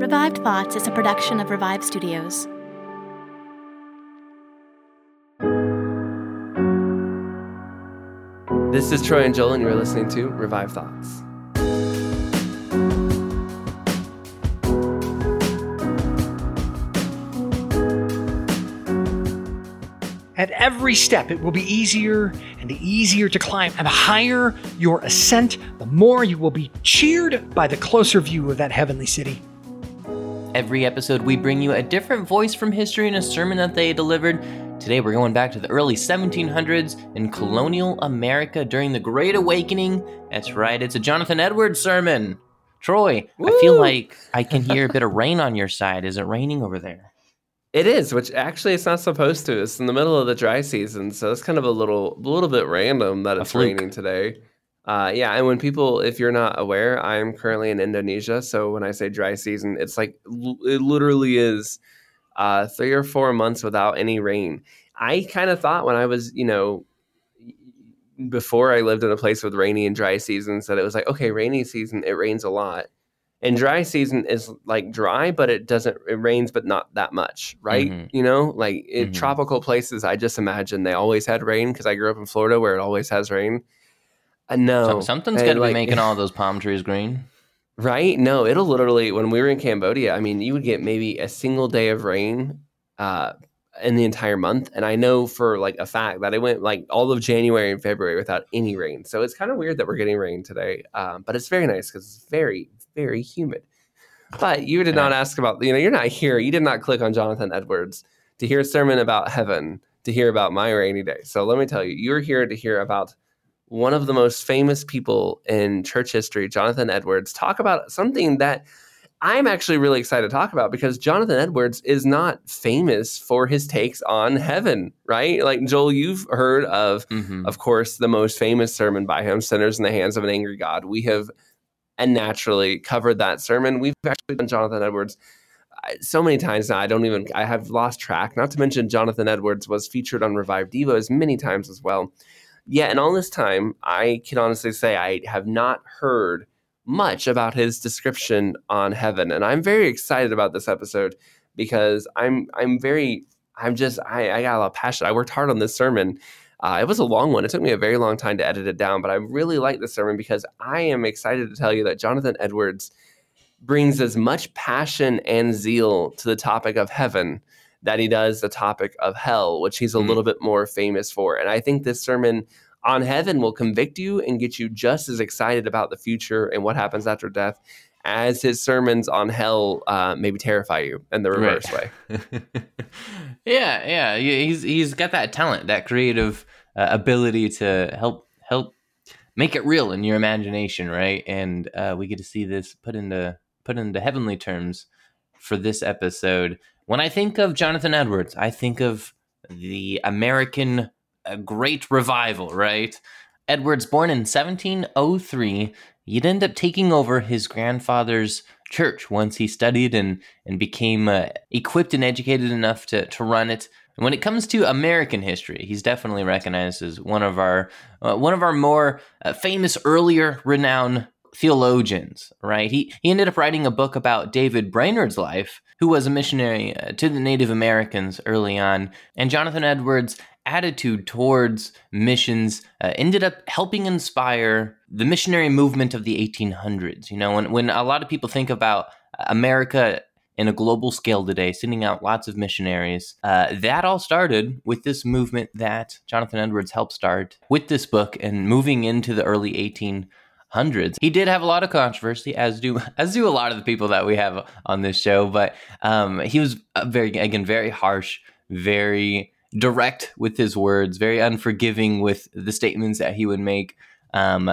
Revived Thoughts is a production of Revived Studios. This is Troy and Joel, and you're listening to Revived Thoughts. At every step, it will be easier and easier to climb. And the higher your ascent, the more you will be cheered by the closer view of that heavenly city. Every episode, we bring you a different voice from history and a sermon that they delivered. Today, we're going back to the early 1700s in colonial America during the Great Awakening. That's right, it's a Jonathan Edwards sermon. Troy, I feel like I can hear a bit of rain on your side. Is it raining over there? It is, which actually it's not supposed to. It's in the middle of the dry season, so it's kind of a little, a little bit random that it's raining today. Uh, yeah, and when people, if you're not aware, I'm currently in Indonesia. So when I say dry season, it's like l- it literally is uh, three or four months without any rain. I kind of thought when I was, you know, before I lived in a place with rainy and dry seasons that it was like, okay, rainy season, it rains a lot. And dry season is like dry, but it doesn't, it rains, but not that much, right? Mhm. You know, like in Mhm. tropical places, I just imagine they always had rain because I grew up in Florida where it always has rain. Uh, no. Some- something's And, got to like- be making all those palm trees green. Right? No, it'll literally when we were in Cambodia, I mean, you would get maybe a single day of rain uh in the entire month. And I know for like a fact that it went like all of January and February without any rain. So it's kind of weird that we're getting rain today. Um, but it's very nice because it's very, very humid. But you did not ask about, you know, you're not here. You did not click on Jonathan Edwards to hear a sermon about heaven, to hear about my rainy day. So let me tell you, you're here to hear about one of the most famous people in church history, Jonathan Edwards, talk about something that I'm actually really excited to talk about because Jonathan Edwards is not famous for his takes on heaven, right? Like Joel, you've heard of, hmm of course, the most famous sermon by him, Sinners in the Hands of an Angry God. We have and naturally covered that sermon. We've actually done Jonathan Edwards uh, so many times now. I don't even I have lost track. Not to mention Jonathan Edwards was featured on Revive Devos many times as well. Yeah, and all this time, I can honestly say I have not heard much about his description on heaven, and I'm very excited about this episode because I'm I'm very I'm just I, I got a lot of passion. I worked hard on this sermon. Uh, it was a long one. It took me a very long time to edit it down, but I really like this sermon because I am excited to tell you that Jonathan Edwards brings as much passion and zeal to the topic of heaven that he does the topic of hell, which he's a Mm. little bit more famous for. And I think this sermon on heaven will convict you and get you just as excited about the future and what happens after death as his sermons on hell uh, maybe terrify you in the reverse way. yeah, yeah. He's he's got that talent, that creative uh, ability to help help make it real in your imagination, right? And uh, we get to see this put into put into heavenly terms for this episode. When I think of Jonathan Edwards, I think of the American uh, Great Revival, right? Edwards, born in 1703, he'd end up taking over his grandfather's church once he studied and and became uh, equipped and educated enough to to run it. And when it comes to American history, he's definitely recognized as one of our uh, one of our more uh, famous, earlier renowned theologians. Right? He he ended up writing a book about David Brainerd's life, who was a missionary uh, to the Native Americans early on, and Jonathan Edwards' attitude towards missions uh, ended up helping inspire the missionary movement of the 1800s. You know, when when a lot of people think about America in a global scale today, sending out lots of missionaries. Uh, that all started with this movement that Jonathan Edwards helped start with this book and moving into the early 1800s. He did have a lot of controversy, as do as do a lot of the people that we have on this show, but um, he was uh, very again very harsh, very direct with his words, very unforgiving with the statements that he would make. Um,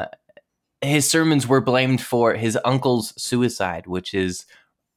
his sermons were blamed for his uncle's suicide, which is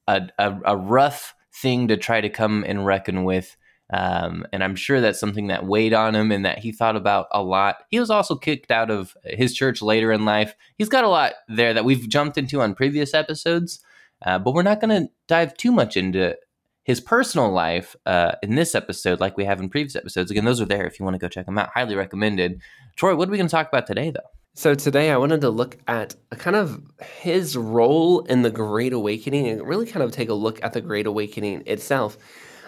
a, a, a rough thing to try to come and reckon with. Um, and I'm sure that's something that weighed on him and that he thought about a lot. He was also kicked out of his church later in life. He's got a lot there that we've jumped into on previous episodes, uh, but we're not going to dive too much into his personal life uh, in this episode like we have in previous episodes. Again, those are there if you want to go check them out. Highly recommended. Troy, what are we going to talk about today, though? So today I wanted to look at kind of his role in the Great Awakening and really kind of take a look at the Great Awakening itself.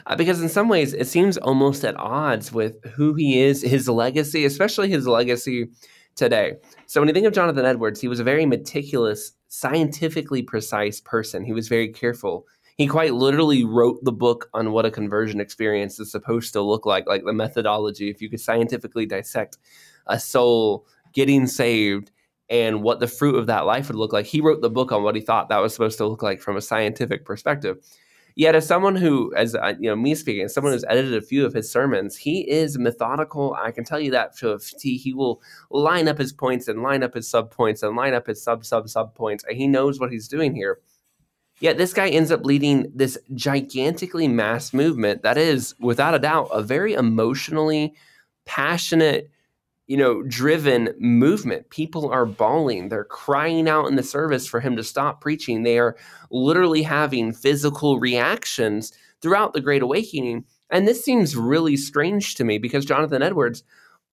Uh, because in some ways it seems almost at odds with who he is, his legacy, especially his legacy today. So when you think of Jonathan Edwards, he was a very meticulous, scientifically precise person. He was very careful. He quite literally wrote the book on what a conversion experience is supposed to look like, like the methodology. If you could scientifically dissect a soul getting saved and what the fruit of that life would look like, he wrote the book on what he thought that was supposed to look like from a scientific perspective. Yet, as someone who, as uh, you know, me speaking, as someone who's edited a few of his sermons, he is methodical. I can tell you that. So he, he will line up his points and line up his sub points and line up his sub sub sub points, and he knows what he's doing here. Yet this guy ends up leading this gigantically mass movement that is, without a doubt, a very emotionally passionate you know, driven movement. People are bawling. They're crying out in the service for him to stop preaching. They are literally having physical reactions throughout the Great Awakening. And this seems really strange to me because Jonathan Edwards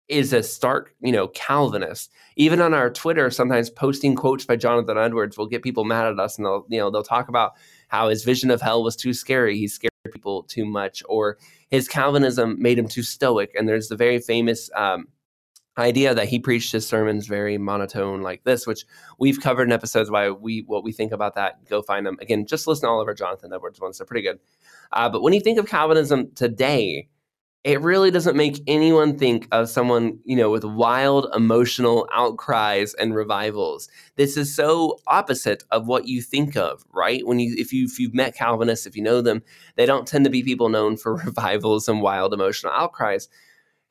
is a stark, you know, Calvinist. Even on our Twitter, sometimes posting quotes by Jonathan Edwards will get people mad at us and they'll, you know, they'll talk about how his vision of hell was too scary. He scared people too much, or his Calvinism made him too stoic. And there's the very famous um, idea that he preached his sermons very monotone like this, which we've covered in episodes why we what we think about that. Go find them. Again, just listen to our Jonathan Edwards ones. They're pretty good. Uh, but when you think of Calvinism today, it really doesn't make anyone think of someone, you know, with wild emotional outcries and revivals. This is so opposite of what you think of, right? When you if you if you've met Calvinists, if you know them, they don't tend to be people known for revivals and wild emotional outcries.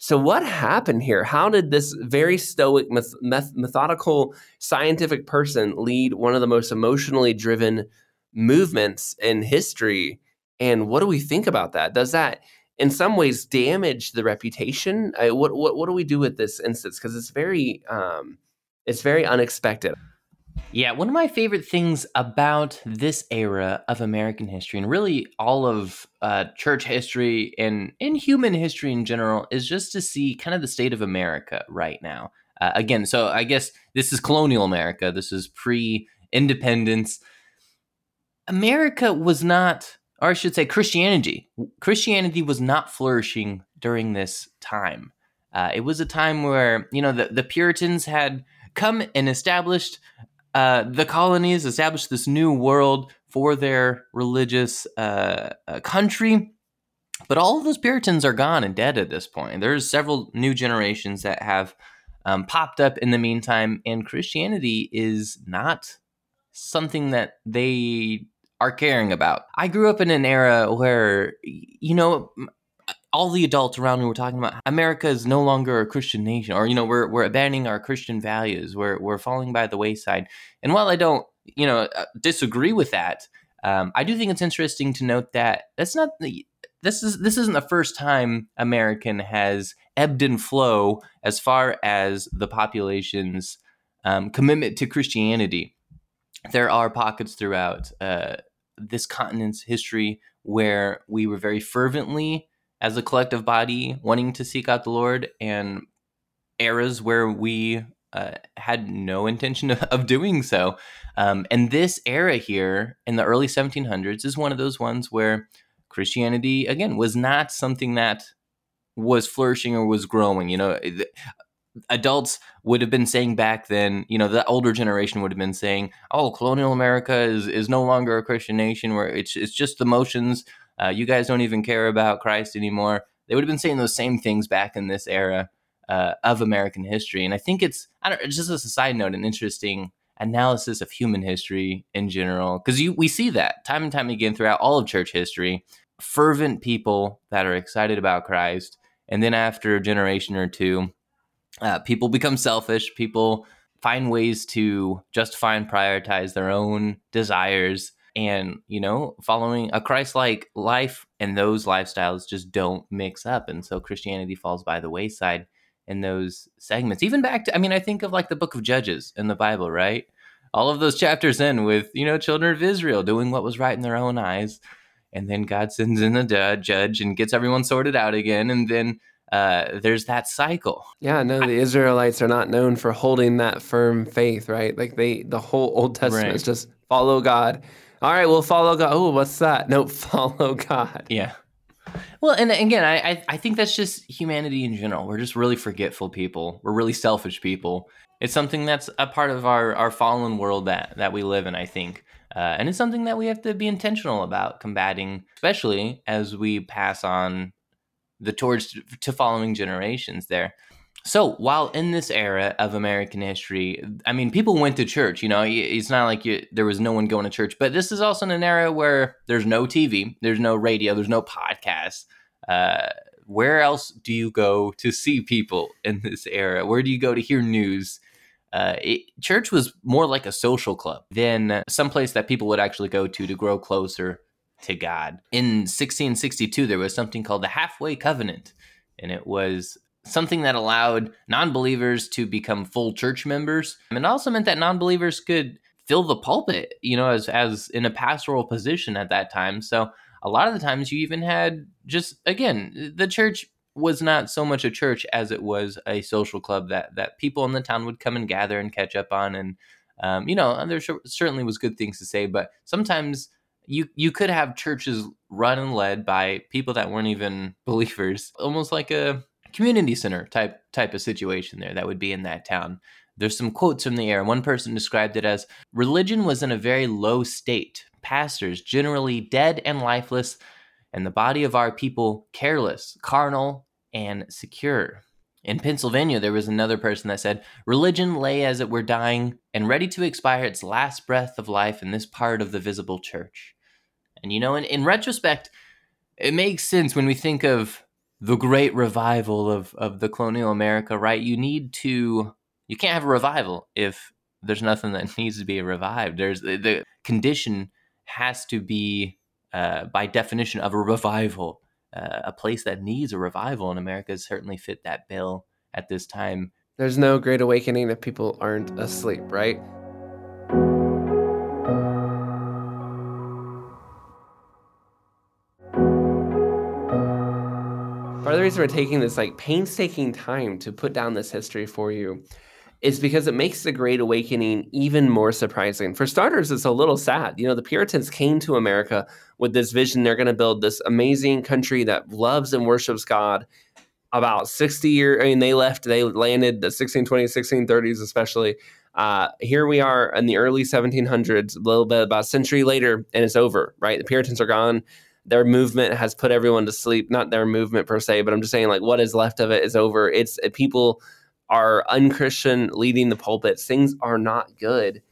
So, what happened here? How did this very stoic, meth- methodical, scientific person lead one of the most emotionally driven movements in history? And what do we think about that? Does that, in some ways, damage the reputation? I, what, what what do we do with this instance? Because it's very um, it's very unexpected. Yeah, one of my favorite things about this era of American history, and really all of uh, church history and in human history in general, is just to see kind of the state of America right now. Uh, again, so I guess this is colonial America. This is pre-independence. America was not, or I should say, Christianity. Christianity was not flourishing during this time. Uh, it was a time where you know the, the Puritans had come and established uh, the colonies established this new world for their religious uh, uh, country. But all of those Puritans are gone and dead at this point. There's several new generations that have um, popped up in the meantime, and Christianity is not something that they are caring about. I grew up in an era where, you know, all the adults around me were talking about America is no longer a Christian nation, or you know, we're we're abandoning our Christian values. We're we're falling by the wayside. And while I don't, you know, uh, disagree with that, um, I do think it's interesting to note that that's not the this is this isn't the first time American has ebbed and flow as far as the population's um, commitment to Christianity. There are pockets throughout uh, this continent's history where we were very fervently as a collective body wanting to seek out the Lord and eras where we uh, had no intention of, doing so. Um, and this era here in the early 1700s is one of those ones where Christianity, again, was not something that was flourishing or was growing. You know, adults would have been saying back then, you know, the older generation would have been saying, "Oh, colonial America is is no longer a Christian nation, where it's it's just the motions uh, you guys don't even care about Christ anymore. They would have been saying those same things back in this era uh, of American history. And I think it's, I don't, just as a side note, an interesting analysis of human history in general, because you we see that time and time again throughout all of church history. Fervent people that are excited about Christ, and then after a generation or two, uh, people become selfish. People find ways to justify and prioritize their own desires and you know following a christ-like life and those lifestyles just don't mix up and so christianity falls by the wayside in those segments even back to i mean i think of like the book of judges in the bible right all of those chapters end with you know children of israel doing what was right in their own eyes and then god sends in a judge and gets everyone sorted out again and then uh, there's that cycle. Yeah, no, the Israelites are not known for holding that firm faith, right? Like they, the whole Old Testament Right. is just follow God. All right, we'll follow God. Oh, what's that? No, follow God. Yeah. Well, and again, I, I I think that's just humanity in general. We're just really forgetful people. We're really selfish people. It's something that's a part of our our fallen world that that we live in. I think, uh, and it's something that we have to be intentional about combating, especially as we pass on the torch to following generations. There. So while in this era of American history, I mean, people went to church. You know, it's not like you, there was no one going to church. But this is also in an era where there's no TV, there's no radio, there's no podcast. Uh, where else do you go to see people in this era? Where do you go to hear news? Uh, it, church was more like a social club than someplace that people would actually go to to grow closer to God. In 1662, there was something called the Halfway Covenant, and it was something that allowed non-believers to become full church members. And it also meant that non-believers could fill the pulpit you know as as in a pastoral position at that time. So a lot of the times you even had just again the church was not so much a church as it was a social club that that people in the town would come and gather and catch up on. And um, you know there cer- certainly was good things to say but sometimes you you could have churches run and led by people that weren't even believers almost like a community center type type of situation there that would be in that town. There's some quotes from the era. One person described it as religion was in a very low state. Pastors generally dead and lifeless, and the body of our people careless, carnal, and secure. In Pennsylvania, there was another person that said, Religion lay as it were dying and ready to expire its last breath of life in this part of the visible church. And you know, in, in retrospect, it makes sense when we think of the great revival of, of the colonial America, right? You need to, you can't have a revival if there's nothing that needs to be revived. There's the, the condition has to be, uh, by definition, of a revival. Uh, a place that needs a revival in America certainly fit that bill at this time. There's no great awakening if people aren't asleep, right? Part of the reason we're taking this like painstaking time to put down this history for you is because it makes the Great Awakening even more surprising. For starters, it's a little sad. You know, the Puritans came to America with this vision they're going to build this amazing country that loves and worships God. About 60 years, I mean, they left, they landed the 1620s, 1630s, especially. Uh, here we are in the early 1700s, a little bit about a century later, and it's over, right? The Puritans are gone their movement has put everyone to sleep. Not their movement per se but i'm just saying like what is left of it is over. It's uh, people are unchristian leading the pulpits things are not good.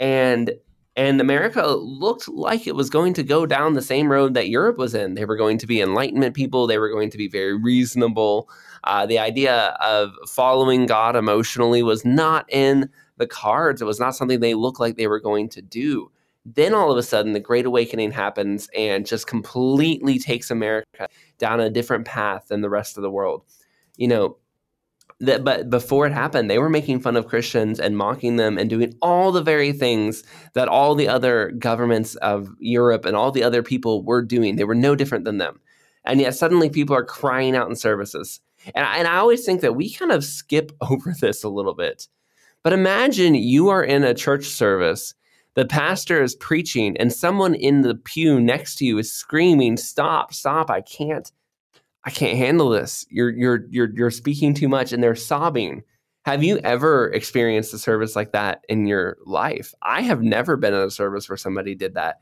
And and america looked like it was going to go down the same road that europe was in. They were going to be enlightenment people. They were going to be very reasonable. Uh, the idea of following god emotionally was not in the cards. It was not something they looked like they were going to do then all of a sudden, the Great Awakening happens and just completely takes America down a different path than the rest of the world. You know, that but before it happened, they were making fun of Christians and mocking them and doing all the very things that all the other governments of Europe and all the other people were doing. They were no different than them. And yet suddenly people are crying out in services. And I, and I always think that we kind of skip over this a little bit. But imagine you are in a church service the pastor is preaching and someone in the pew next to you is screaming stop stop i can't i can't handle this. You're you're you're you're speaking too much and they're sobbing. Have you ever experienced a service like that in your life? I have never been in a service where somebody did that.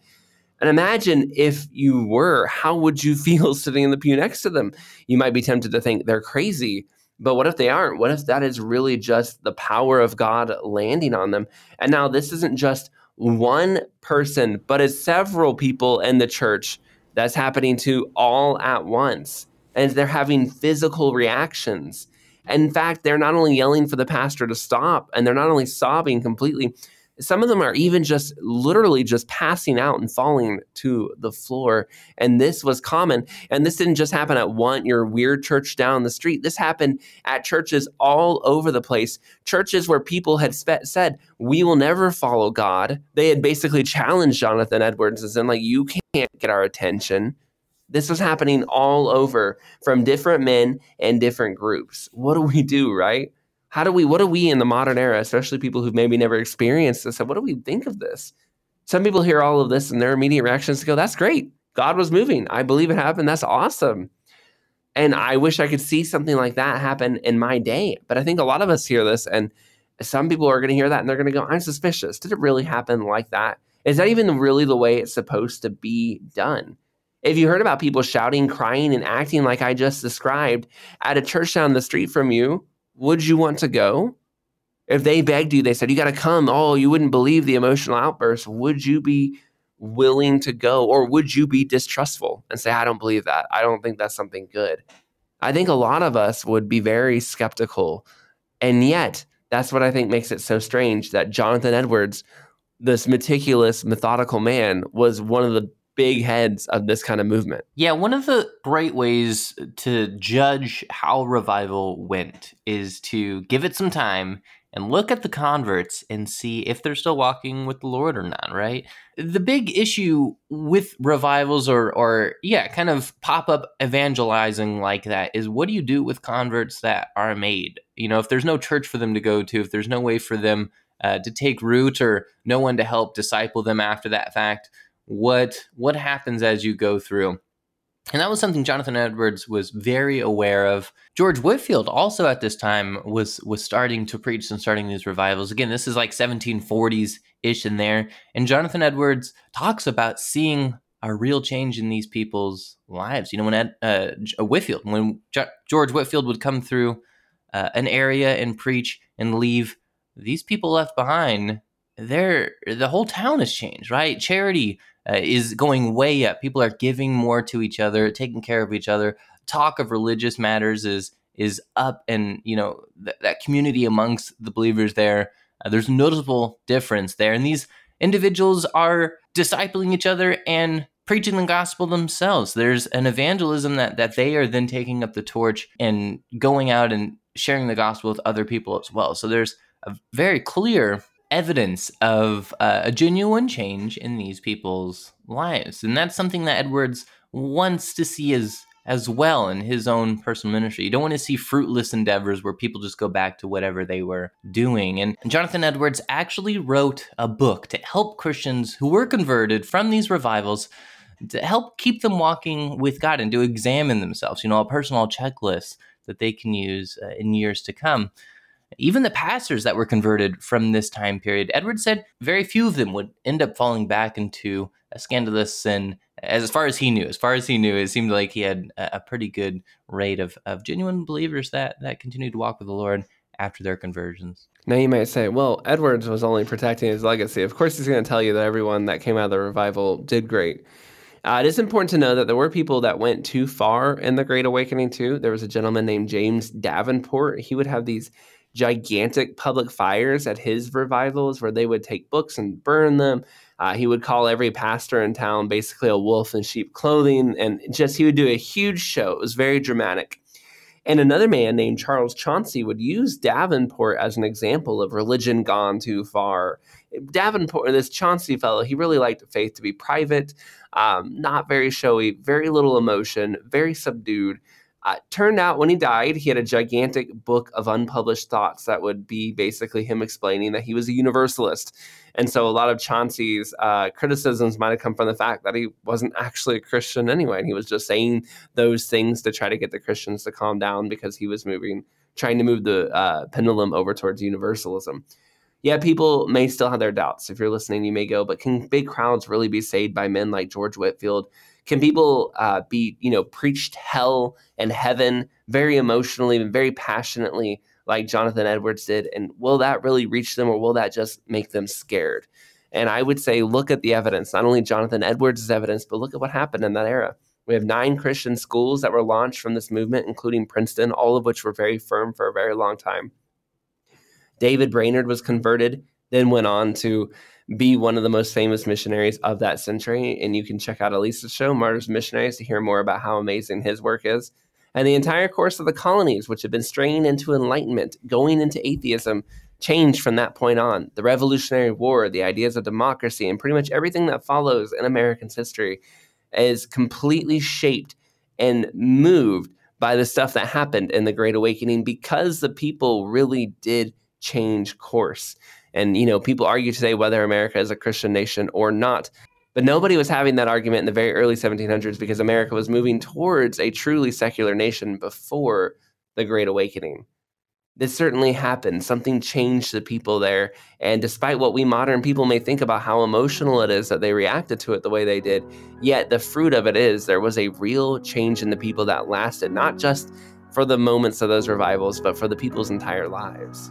And imagine if you were how would you feel sitting in the pew next to them? You might be tempted to think they're crazy but what if they aren't? What if that is really just the power of god landing on them? And now this isn't just one person, but it's several people in the church that's happening to all at once. And they're having physical reactions. In fact, they're not only yelling for the pastor to stop, and they're not only sobbing completely, some of them are even just literally just passing out and falling to the floor. And this was common. And this didn't just happen at one, your weird church down the street. This happened at churches all over the place. Churches where people had spe- said, We will never follow God. They had basically challenged Jonathan Edwards and said, like, you can't get our attention. This was happening all over from different men and different groups. What do we do, right? How do we, what do we in the modern era, especially people who've maybe never experienced this, what do we think of this? Some people hear all of this and their immediate reactions go, that's great. God was moving. I believe it happened. That's awesome. And I wish I could see something like that happen in my day. But I think a lot of us hear this, and some people are going to hear that and they're going to go, I'm suspicious. Did it really happen like that? Is that even really the way it's supposed to be done? If you heard about people shouting, crying, and acting like I just described at a church down the street from you, would you want to go? If they begged you, they said, You got to come. Oh, you wouldn't believe the emotional outburst. Would you be willing to go? Or would you be distrustful and say, I don't believe that? I don't think that's something good. I think a lot of us would be very skeptical. And yet, that's what I think makes it so strange that Jonathan Edwards, this meticulous, methodical man, was one of the big heads of this kind of movement. Yeah, one of the great ways to judge how revival went is to give it some time and look at the converts and see if they're still walking with the Lord or not, right? The big issue with revivals or or yeah, kind of pop-up evangelizing like that is what do you do with converts that are made? You know, if there's no church for them to go to, if there's no way for them uh, to take root or no one to help disciple them after that fact, what what happens as you go through? And that was something Jonathan Edwards was very aware of. George Whitefield also at this time was was starting to preach and starting these revivals. Again, this is like 1740s ish in there. And Jonathan Edwards talks about seeing a real change in these people's lives. You know, when Ed, uh, Whitefield, when George Whitefield would come through uh, an area and preach and leave, these people left behind, they're the whole town has changed, right? Charity uh, is going way up. People are giving more to each other, taking care of each other. Talk of religious matters is is up, and you know th- that community amongst the believers there. Uh, there's noticeable difference there, and these individuals are discipling each other and preaching the gospel themselves. There's an evangelism that that they are then taking up the torch and going out and sharing the gospel with other people as well. So there's a very clear evidence of uh, a genuine change in these people's lives. And that's something that Edwards wants to see as as well in his own personal ministry. You don't want to see fruitless endeavors where people just go back to whatever they were doing. And Jonathan Edwards actually wrote a book to help Christians who were converted from these revivals to help keep them walking with God and to examine themselves, you know, a personal checklist that they can use uh, in years to come. Even the pastors that were converted from this time period, Edward said very few of them would end up falling back into a scandalous sin. As far as he knew, as far as he knew, it seemed like he had a pretty good rate of, of genuine believers that that continued to walk with the Lord after their conversions. Now you might say, well, Edwards was only protecting his legacy. Of course, he's going to tell you that everyone that came out of the revival did great. Uh, it is important to know that there were people that went too far in the Great Awakening too. There was a gentleman named James Davenport. He would have these gigantic public fires at his revivals where they would take books and burn them. Uh, he would call every pastor in town basically a wolf in sheep clothing, and just he would do a huge show. It was very dramatic. And another man named Charles Chauncy would use Davenport as an example of religion gone too far. Davenport, this Chauncy fellow, he really liked faith to be private, um, not very showy, very little emotion, very subdued. Uh, turned out when he died, he had a gigantic book of unpublished thoughts that would be basically him explaining that he was a universalist. And so a lot of Chauncy's uh, criticisms might have come from the fact that he wasn't actually a Christian anyway. And he was just saying those things to try to get the Christians to calm down because he was moving, trying to move the uh, pendulum over towards universalism. Yeah, people may still have their doubts. If you're listening, you may go, but can big crowds really be saved by men like George Whitefield? Can people uh, be, you know, preached hell and heaven very emotionally and very passionately, like Jonathan Edwards did? And will that really reach them, or will that just make them scared? And I would say, look at the evidence. Not only Jonathan Edwards' evidence, but look at what happened in that era. We have nine Christian schools that were launched from this movement, including Princeton, all of which were very firm for a very long time. David Brainerd was converted, then went on to be one of the most famous missionaries of that century. And you can check out Elisa's show, Martyrs Missionaries, to hear more about how amazing his work is. And the entire course of the colonies, which had been straying into enlightenment, going into atheism, changed from that point on. The Revolutionary War, the ideas of democracy, and pretty much everything that follows in American history is completely shaped and moved by the stuff that happened in the Great Awakening because the people really did change course. And, you know, people argue today whether America is a Christian nation or not. But nobody was having that argument in the very early 1700s because America was moving towards a truly secular nation before the Great Awakening this certainly happened. Something changed the people there. And despite what we modern people may think about how emotional it is that they reacted to it the way they did, yet the fruit of it is there was a real change in the people that lasted, not just for the moments of those revivals, but for the people's entire lives.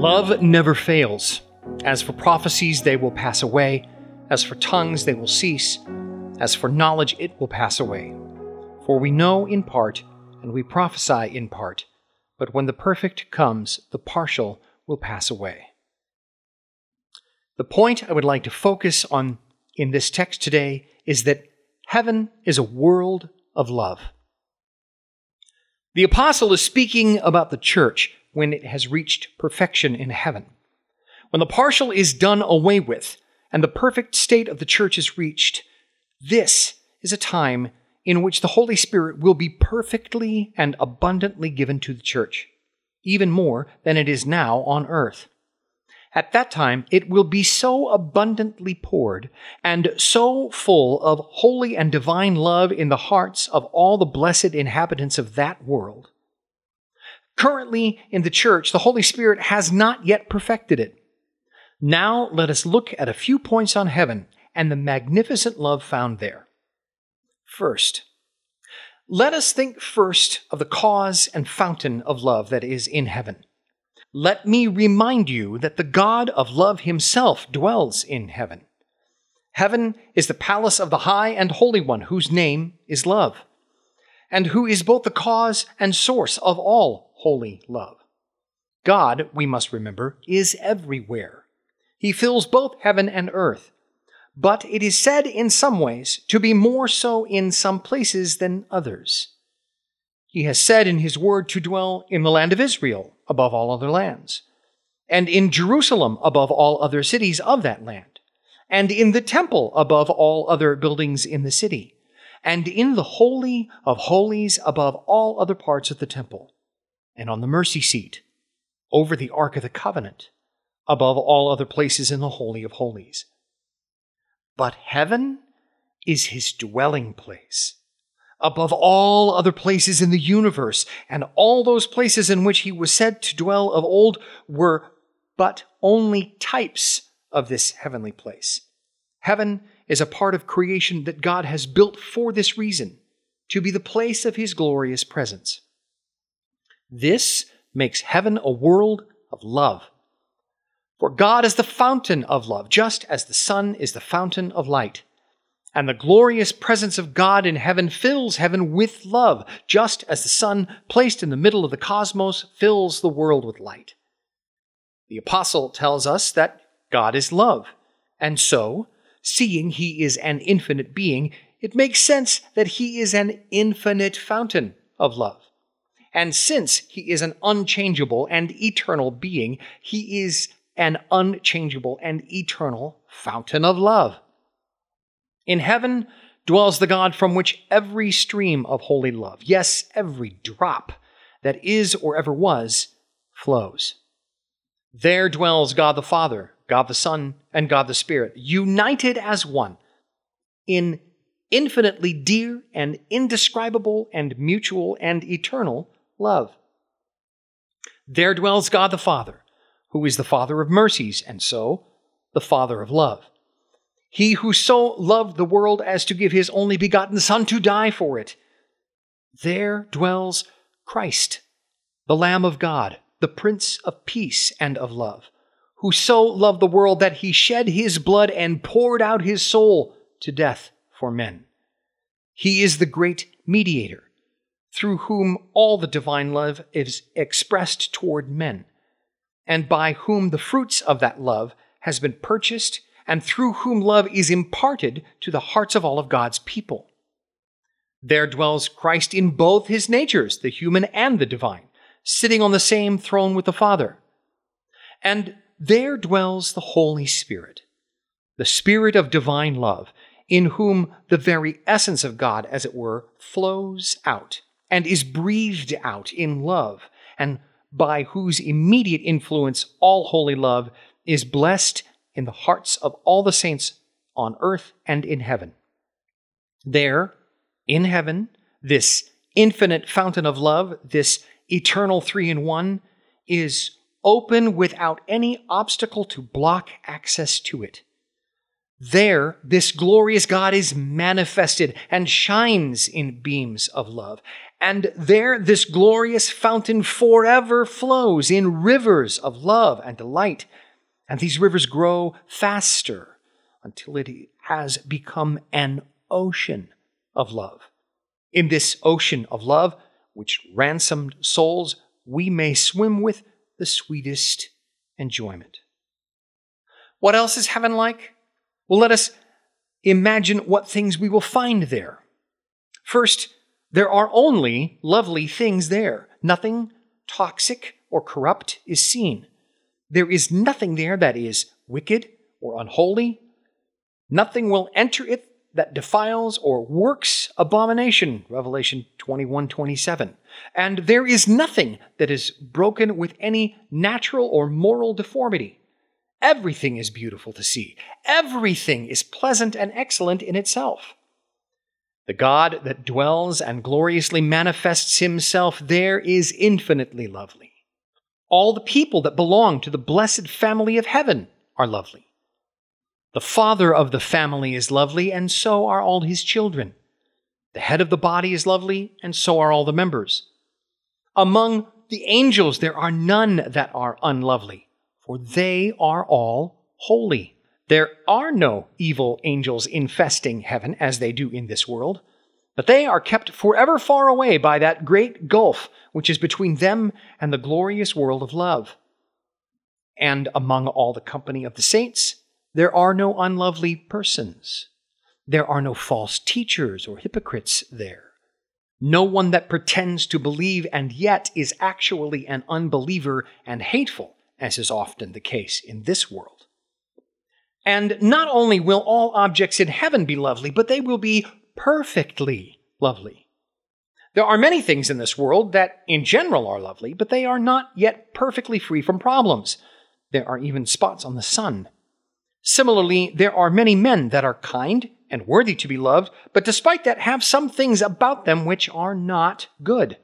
Love never fails. As for prophecies, they will pass away. As for tongues, they will cease. As for knowledge, it will pass away. For we know in part, and we prophesy in part. But when the perfect comes, the partial will pass away. The point I would like to focus on in this text today is that heaven is a world of love. The apostle is speaking about the church when it has reached perfection in heaven. When the partial is done away with and the perfect state of the church is reached, this is a time in which the Holy Spirit will be perfectly and abundantly given to the church, even more than it is now on earth. At that time, it will be so abundantly poured and so full of holy and divine love in the hearts of all the blessed inhabitants of that world Currently in the church, the Holy Spirit has not yet perfected it. Now let us look at a few points on heaven and the magnificent love found there. First, let us think first of the cause and fountain of love that is in heaven. Let me remind you that the God of love himself dwells in heaven. Heaven is the palace of the High and Holy One, whose name is love, and who is both the cause and source of all holy love. God, we must remember, is everywhere. He fills both heaven and earth. But it is said in some ways to be more so in some places than others. He has said in his word to dwell in the land of Israel above all other lands, and in Jerusalem above all other cities of that land, and in the temple above all other buildings in the city, and in the holy of holies above all other parts of the temple and on the mercy seat, over the Ark of the Covenant, above all other places in the Holy of Holies. But heaven is his dwelling place, above all other places in the universe, and all those places in which he was said to dwell of old were but only types of this heavenly place. Heaven is a part of creation that God has built for this reason, to be the place of his glorious presence. This makes heaven a world of love. For God is the fountain of love, just as the sun is the fountain of light. And the glorious presence of God in heaven fills heaven with love, just as the sun, placed in the middle of the cosmos, fills the world with light. The apostle tells us that God is love, and so, seeing he is an infinite being, it makes sense that he is an infinite fountain of love. And since he is an unchangeable and eternal being, he is an unchangeable and eternal fountain of love. In heaven dwells the God from which every stream of holy love, yes, every drop that is or ever was, flows. There dwells God the Father, God the Son, and God the Spirit, united as one in infinitely dear and indescribable and mutual and eternal love. There dwells God the Father, who is the Father of mercies, and so the Father of love. He who so loved the world as to give his only begotten Son to die for it. There dwells Christ, the Lamb of God, the Prince of peace and of love, who so loved the world that he shed his blood and poured out his soul to death for men. He is the great mediator through whom all the divine love is expressed toward men, and by whom the fruits of that love has been purchased, and through whom love is imparted to the hearts of all of God's people. There dwells Christ in both his natures, the human and the divine, sitting on the same throne with the Father. And there dwells the Holy Spirit, the Spirit of divine love, in whom the very essence of God, as it were, flows out and is breathed out in love, and by whose immediate influence all holy love is blessed in the hearts of all the saints on earth and in heaven. There, in heaven, this infinite fountain of love, this eternal three in one, is open without any obstacle to block access to it. There, this glorious God is manifested and shines in beams of love. And there, this glorious fountain forever flows in rivers of love and delight. And these rivers grow faster until it has become an ocean of love. In this ocean of love, which ransomed souls, we may swim with the sweetest enjoyment. What else is heaven like? Well, let us imagine what things we will find there. First, there are only lovely things there. Nothing toxic or corrupt is seen. There is nothing there that is wicked or unholy. Nothing will enter it that defiles or works abomination. Revelation 21 27. And there is nothing that is broken with any natural or moral deformity. Everything is beautiful to see. Everything is pleasant and excellent in itself. The God that dwells and gloriously manifests himself there is infinitely lovely. All the people that belong to the blessed family of heaven are lovely. The father of the family is lovely, and so are all his children. The head of the body is lovely, and so are all the members. Among the angels, there are none that are unlovely, for they are all holy. There are no evil angels infesting heaven as they do in this world, but they are kept forever far away by that great gulf which is between them and the glorious world of love. And among all the company of the saints, there are no unlovely persons. There are no false teachers or hypocrites there. No one that pretends to believe and yet is actually an unbeliever and hateful, as is often the case in this world. And not only will all objects in heaven be lovely, but they will be perfectly lovely. There are many things in this world that in general are lovely, but they are not yet perfectly free from problems. There are even spots on the sun Similarly, there are many men that are kind and worthy to be loved, but despite that have some things about them which are not good.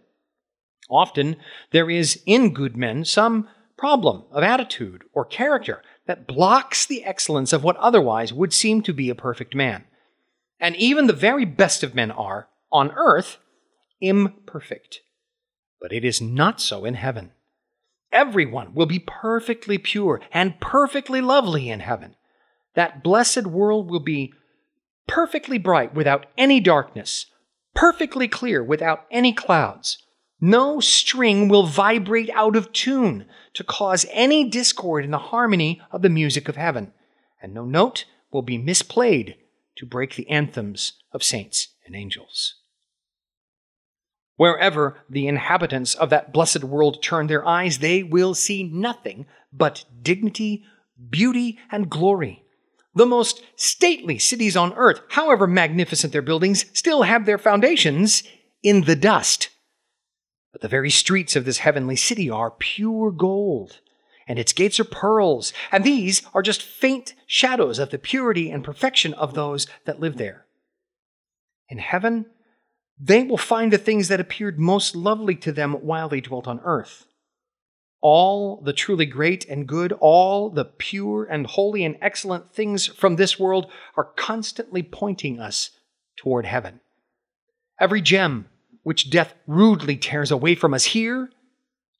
Often there is in good men some problem of attitude or character that blocks the excellence of what otherwise would seem to be a perfect man. And even the very best of men are, on earth, imperfect. But it is not so in heaven. Everyone will be perfectly pure and perfectly lovely in heaven that blessed world will be perfectly bright without any darkness, perfectly clear without any clouds. No string will vibrate out of tune to cause any discord in the harmony of the music of heaven, and no note will be misplayed to break the anthems of saints and angels. Wherever the inhabitants of that blessed world turn their eyes, they will see nothing but dignity, beauty, and glory. The most stately cities on earth, however magnificent their buildings, still have their foundations in the dust. But the very streets of this heavenly city are pure gold, and its gates are pearls, and these are just faint shadows of the purity and perfection of those that live there. In heaven, they will find the things that appeared most lovely to them while they dwelt on earth all the truly great and good, all the pure and holy and excellent things from this world are constantly pointing us toward heaven. Every gem which death rudely tears away from us here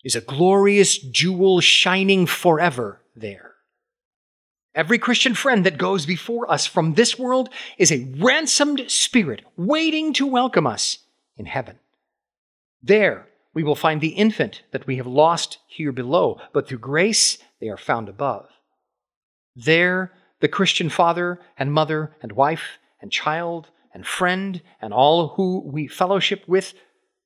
is a glorious jewel shining forever there. Every Christian friend that goes before us from this world is a ransomed spirit waiting to welcome us in heaven. There, we will find the infant that we have lost here below, but through grace they are found above. There, the Christian father and mother and wife and child and friend and all who we fellowship with,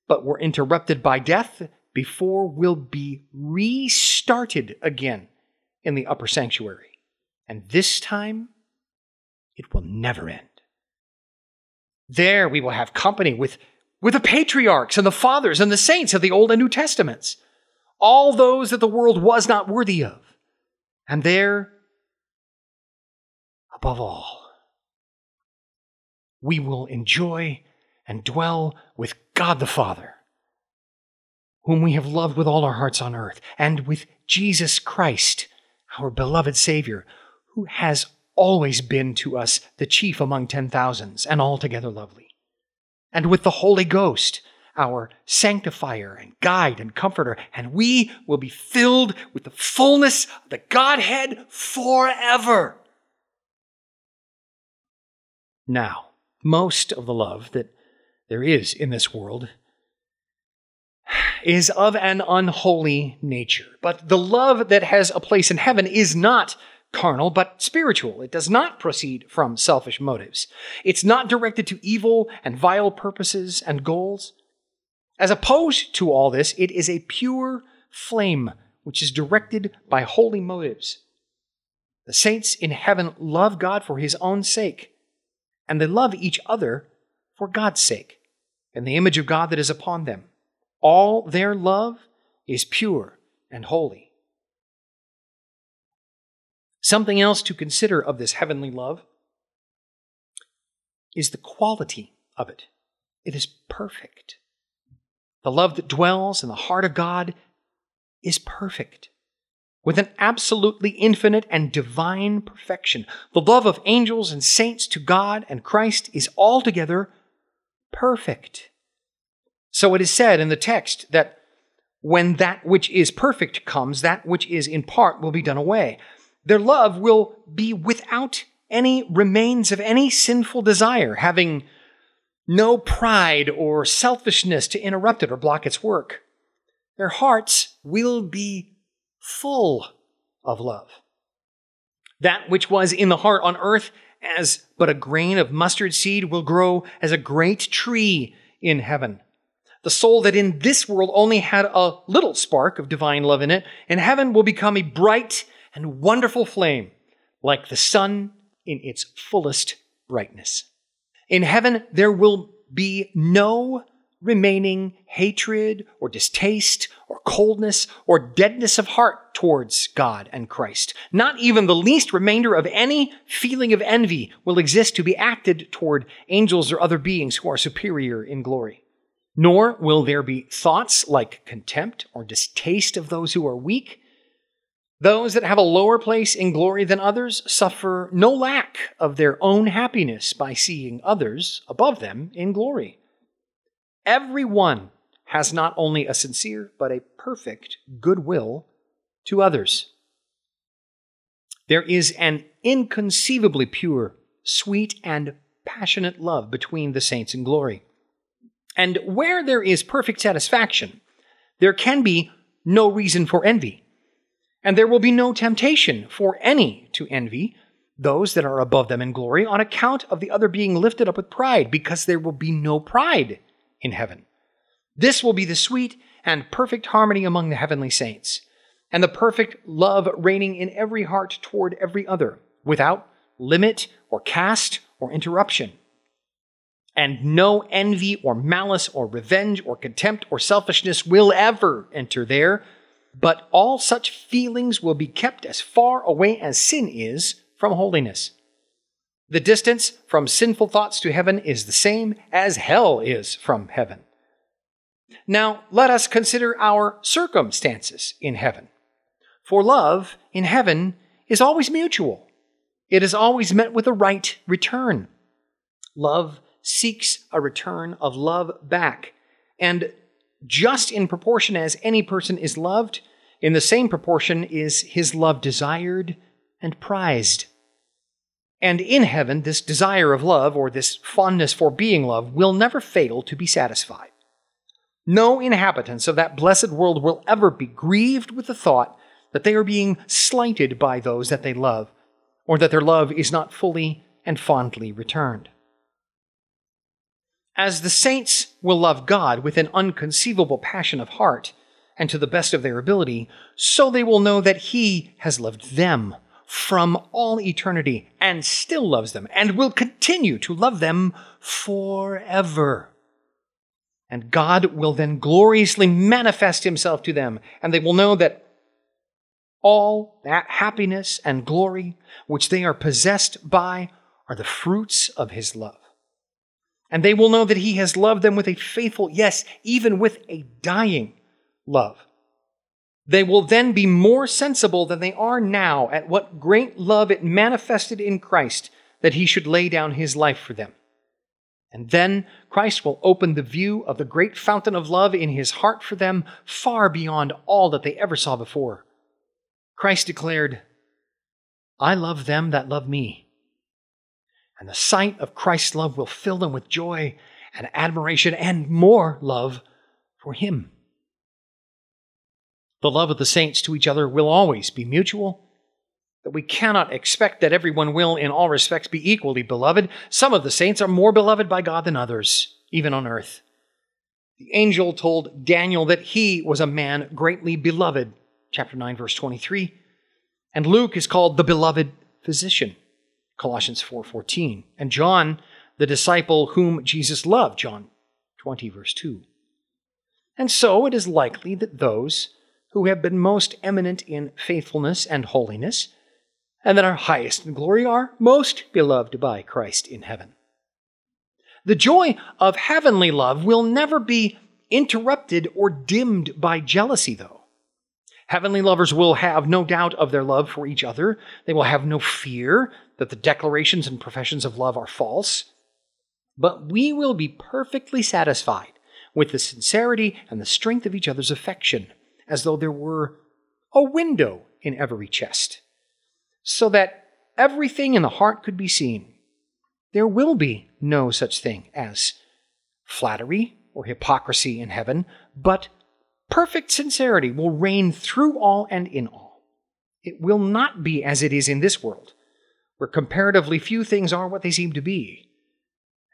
but were interrupted by death before will be restarted again in the upper sanctuary. And this time, it will never end. There we will have company with, with the patriarchs and the fathers and the saints of the Old and New Testaments, all those that the world was not worthy of. And there, above all, we will enjoy and dwell with God the Father, whom we have loved with all our hearts on earth, and with Jesus Christ, our beloved Savior, who has always been to us the chief among ten thousands and altogether lovely, and with the Holy Ghost, our sanctifier and guide and comforter, and we will be filled with the fullness of the Godhead forever. Now, most of the love that there is in this world is of an unholy nature. But the love that has a place in heaven is not carnal, but spiritual. It does not proceed from selfish motives. It's not directed to evil and vile purposes and goals. As opposed to all this, it is a pure flame which is directed by holy motives. The saints in heaven love God for his own sake and they love each other for God's sake and the image of God that is upon them. All their love is pure and holy. Something else to consider of this heavenly love is the quality of it. It is perfect. The love that dwells in the heart of God is perfect with an absolutely infinite and divine perfection. The love of angels and saints to God and Christ is altogether perfect. So it is said in the text that when that which is perfect comes, that which is in part will be done away. Their love will be without any remains of any sinful desire, having no pride or selfishness to interrupt it or block its work. Their hearts will be full of love. That which was in the heart on earth as but a grain of mustard seed will grow as a great tree in heaven. The soul that in this world only had a little spark of divine love in it, in heaven will become a bright and wonderful flame, like the sun in its fullest brightness. In heaven, there will be no remaining hatred or distaste or coldness or deadness of heart towards God and Christ. Not even the least remainder of any feeling of envy will exist to be acted toward angels or other beings who are superior in glory. Nor will there be thoughts like contempt or distaste of those who are weak. Those that have a lower place in glory than others suffer no lack of their own happiness by seeing others above them in glory. Everyone has not only a sincere, but a perfect goodwill to others. There is an inconceivably pure, sweet, and passionate love between the saints in glory. And where there is perfect satisfaction, there can be no reason for envy. And there will be no temptation for any to envy those that are above them in glory on account of the other being lifted up with pride, because there will be no pride in heaven. This will be the sweet and perfect harmony among the heavenly saints, and the perfect love reigning in every heart toward every other, without limit or caste or interruption. And no envy or malice or revenge or contempt or selfishness will ever enter there, but all such feelings will be kept as far away as sin is from holiness. The distance from sinful thoughts to heaven is the same as hell is from heaven. Now, let us consider our circumstances in heaven. For love in heaven is always mutual, it is always met with a right return. Love seeks a return of love back. And just in proportion as any person is loved, in the same proportion is his love desired and prized. And in heaven, this desire of love, or this fondness for being loved, will never fail to be satisfied. No inhabitants of that blessed world will ever be grieved with the thought that they are being slighted by those that they love, or that their love is not fully and fondly returned. As the saints will love God with an unconceivable passion of heart and to the best of their ability, so they will know that He has loved them from all eternity and still loves them and will continue to love them forever. And God will then gloriously manifest Himself to them, and they will know that all that happiness and glory which they are possessed by are the fruits of His love. And they will know that He has loved them with a faithful, yes, even with a dying love. They will then be more sensible than they are now at what great love it manifested in Christ that He should lay down His life for them. And then Christ will open the view of the great fountain of love in his heart for them far beyond all that they ever saw before. Christ declared, I love them that love me. And the sight of Christ's love will fill them with joy and admiration and more love for him. The love of the saints to each other will always be mutual that we cannot expect that everyone will, in all respects, be equally beloved. Some of the saints are more beloved by God than others, even on earth. The angel told Daniel that he was a man greatly beloved, chapter 9, verse 23. And Luke is called the beloved physician, Colossians 4:14. and John, the disciple whom Jesus loved, John 20, verse 2. And so it is likely that those who have been most eminent in faithfulness and holiness and that our highest in glory are most beloved by Christ in heaven. The joy of heavenly love will never be interrupted or dimmed by jealousy, though. Heavenly lovers will have no doubt of their love for each other. They will have no fear that the declarations and professions of love are false. But we will be perfectly satisfied with the sincerity and the strength of each other's affection, as though there were a window in every chest so that everything in the heart could be seen. There will be no such thing as flattery or hypocrisy in heaven, but perfect sincerity will reign through all and in all. It will not be as it is in this world, where comparatively few things are what they seem to be,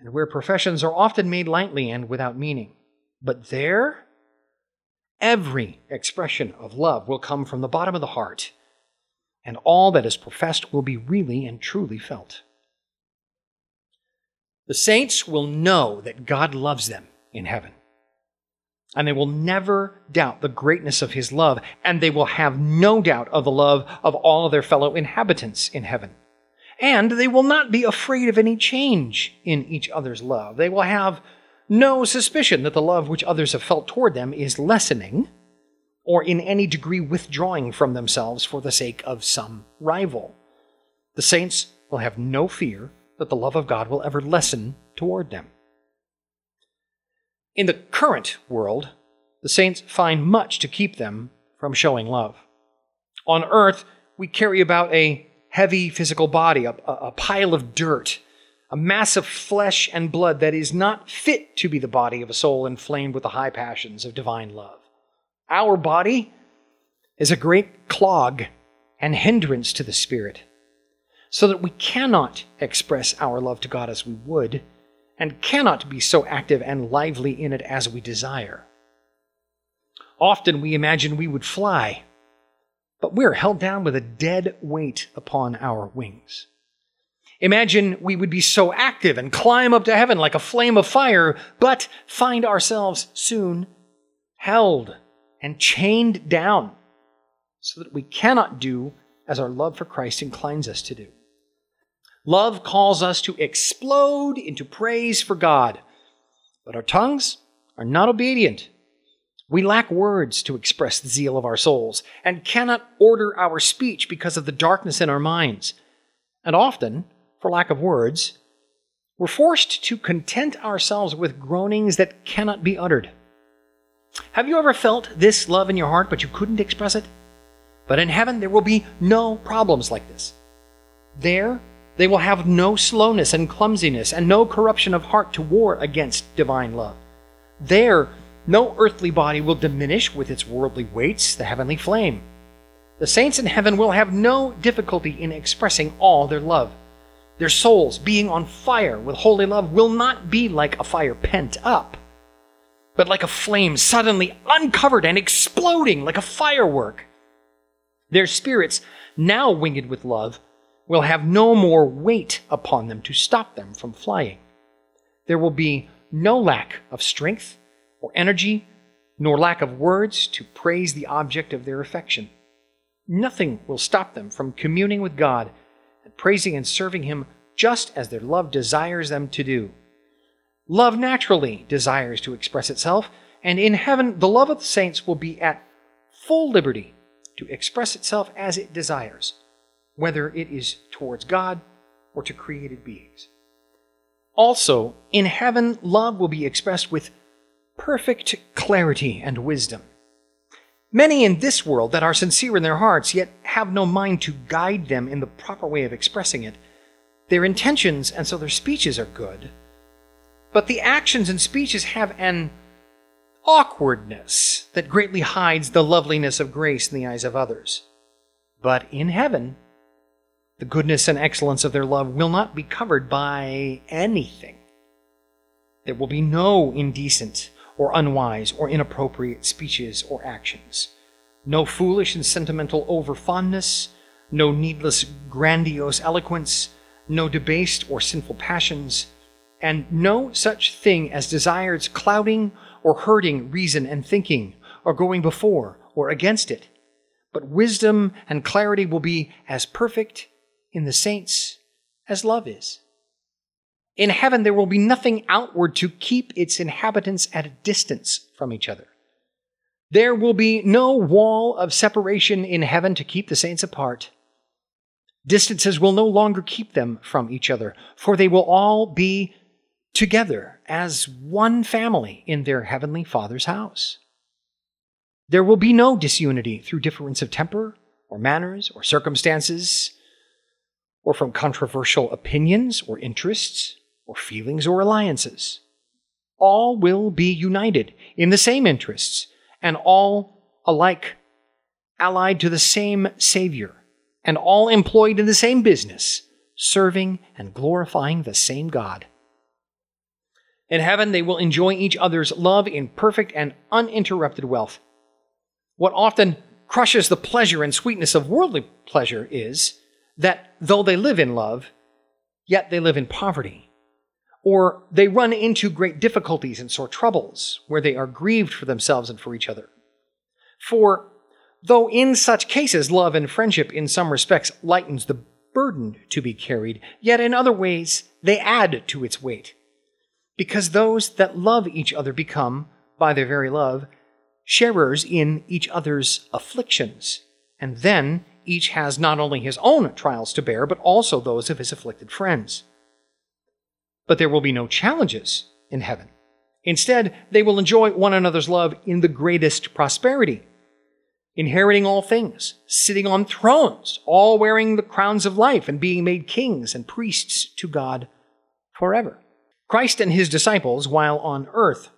and where professions are often made lightly and without meaning. But there, every expression of love will come from the bottom of the heart and all that is professed will be really and truly felt. The saints will know that God loves them in heaven. And they will never doubt the greatness of his love, and they will have no doubt of the love of all their fellow inhabitants in heaven. And they will not be afraid of any change in each other's love. They will have no suspicion that the love which others have felt toward them is lessening, or in any degree withdrawing from themselves for the sake of some rival. The saints will have no fear that the love of God will ever lessen toward them. In the current world, the saints find much to keep them from showing love. On earth, we carry about a heavy physical body, a, a, pile of dirt, a mass of flesh and blood that is not fit to be the body of a soul inflamed with the high passions of divine love. Our body is a great clog and hindrance to the Spirit, so that we cannot express our love to God as we would, and cannot be so active and lively in it as we desire. Often we imagine we would fly, but we're held down with a dead weight upon our wings. Imagine we would be so active and climb up to heaven like a flame of fire, but find ourselves soon held and chained down so that we cannot do as our love for Christ inclines us to do. Love calls us to explode into praise for God, but our tongues are not obedient. We lack words to express the zeal of our souls and cannot order our speech because of the darkness in our minds. And often, for lack of words, we're forced to content ourselves with groanings that cannot be uttered. Have you ever felt this love in your heart, but you couldn't express it? But in heaven, there will be no problems like this. There, they will have no slowness and clumsiness and no corruption of heart to war against divine love. There, no earthly body will diminish with its worldly weights the heavenly flame. The saints in heaven will have no difficulty in expressing all their love. Their souls, being on fire with holy love, will not be like a fire pent up, but like a flame suddenly uncovered and exploding like a firework. Their spirits, now winged with love, will have no more weight upon them to stop them from flying. There will be no lack of strength or energy, nor lack of words to praise the object of their affection. Nothing will stop them from communing with God praising and serving Him just as their love desires them to do. Love naturally desires to express itself, and in heaven the love of the saints will be at full liberty to express itself as it desires, whether it is towards God or to created beings. Also, in heaven, love will be expressed with perfect clarity and wisdom. Many in this world that are sincere in their hearts, yet have no mind to guide them in the proper way of expressing it. Their intentions and so their speeches are good, but the actions and speeches have an awkwardness that greatly hides the loveliness of grace in the eyes of others. But in heaven, the goodness and excellence of their love will not be covered by anything. There will be no indecent or unwise or inappropriate speeches or actions, no foolish and sentimental overfondness, no needless grandiose eloquence, no debased or sinful passions, and no such thing as desires clouding or hurting reason and thinking, or going before or against it. But wisdom and clarity will be as perfect in the saints as love is. In heaven, there will be nothing outward to keep its inhabitants at a distance from each other. There will be no wall of separation in heaven to keep the saints apart. Distances will no longer keep them from each other, for they will all be together as one family in their heavenly Father's house. There will be no disunity through difference of temper, or manners, or circumstances, or from controversial opinions, or interests, or feelings, or alliances. All will be united in the same interests, and all alike allied to the same Savior, and all employed in the same business, serving and glorifying the same God. In heaven, they will enjoy each other's love in perfect and uninterrupted wealth. What often crushes the pleasure and sweetness of worldly pleasure is that though they live in love, yet they live in poverty. Or they run into great difficulties and sore troubles, where they are grieved for themselves and for each other. For though in such cases love and friendship in some respects lightens the burden to be carried, yet in other ways they add to its weight because those that love each other become, by their very love, sharers in each other's afflictions. And then each has not only his own trials to bear, but also those of his afflicted friends. But there will be no challenges in heaven. Instead, they will enjoy one another's love in the greatest prosperity, inheriting all things, sitting on thrones, all wearing the crowns of life, and being made kings and priests to God forever. Christ and his disciples, while on earth,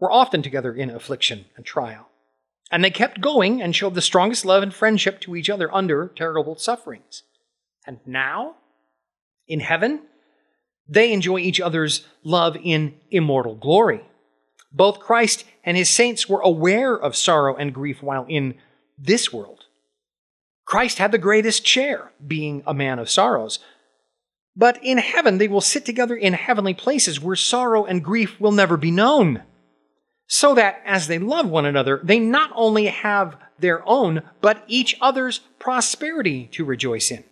were often together in affliction and trial. And they kept going and showed the strongest love and friendship to each other under terrible sufferings. And now, in heaven, they enjoy each other's love in immortal glory. Both Christ and his saints were aware of sorrow and grief while in this world. Christ had the greatest share, being a man of sorrows, but in heaven, they will sit together in heavenly places where sorrow and grief will never be known. So that as they love one another, they not only have their own, but each other's prosperity to rejoice in,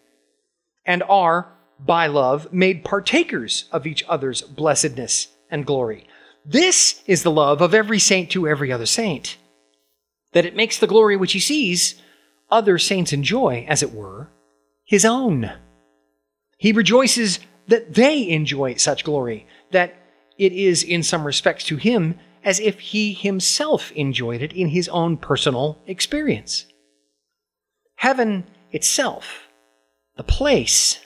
and are, by love, made partakers of each other's blessedness and glory. This is the love of every saint to every other saint, that it makes the glory which he sees other saints enjoy, as it were, his own. He rejoices that they enjoy such glory, that it is in some respects to him as if he himself enjoyed it in his own personal experience. Heaven itself, the place,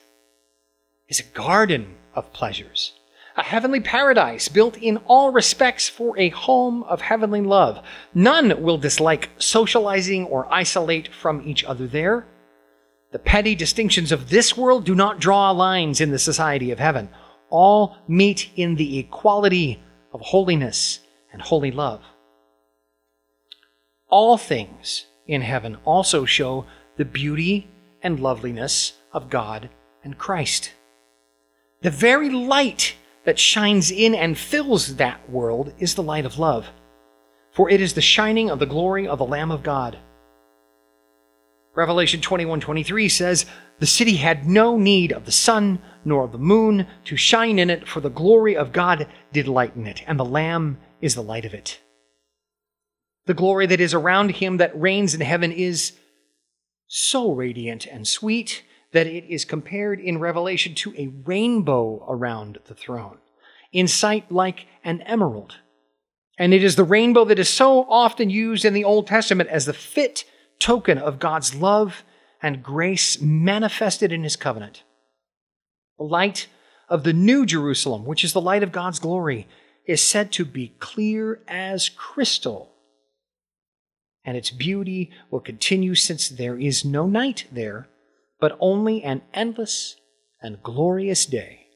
is a garden of pleasures, a heavenly paradise built in all respects for a home of heavenly love. None will dislike socializing or isolate from each other there. The petty distinctions of this world do not draw lines in the society of heaven. All meet in the equality of holiness and holy love. All things in heaven also show the beauty and loveliness of God and Christ. The very light that shines in and fills that world is the light of love, for it is the shining of the glory of the Lamb of God. Revelation 21:23 says, "The city had no need of the sun nor of the moon to shine in it, for the glory of God did lighten it, and the Lamb is the light of it." The glory that is around him that reigns in heaven is so radiant and sweet that it is compared in Revelation to a rainbow around the throne, in sight like an emerald. And it is the rainbow that is so often used in the Old Testament as the fit token of God's love and grace manifested in his covenant. The light of the new Jerusalem, which is the light of God's glory, is said to be clear as crystal. And its beauty will continue since there is no night there, but only an endless and glorious day.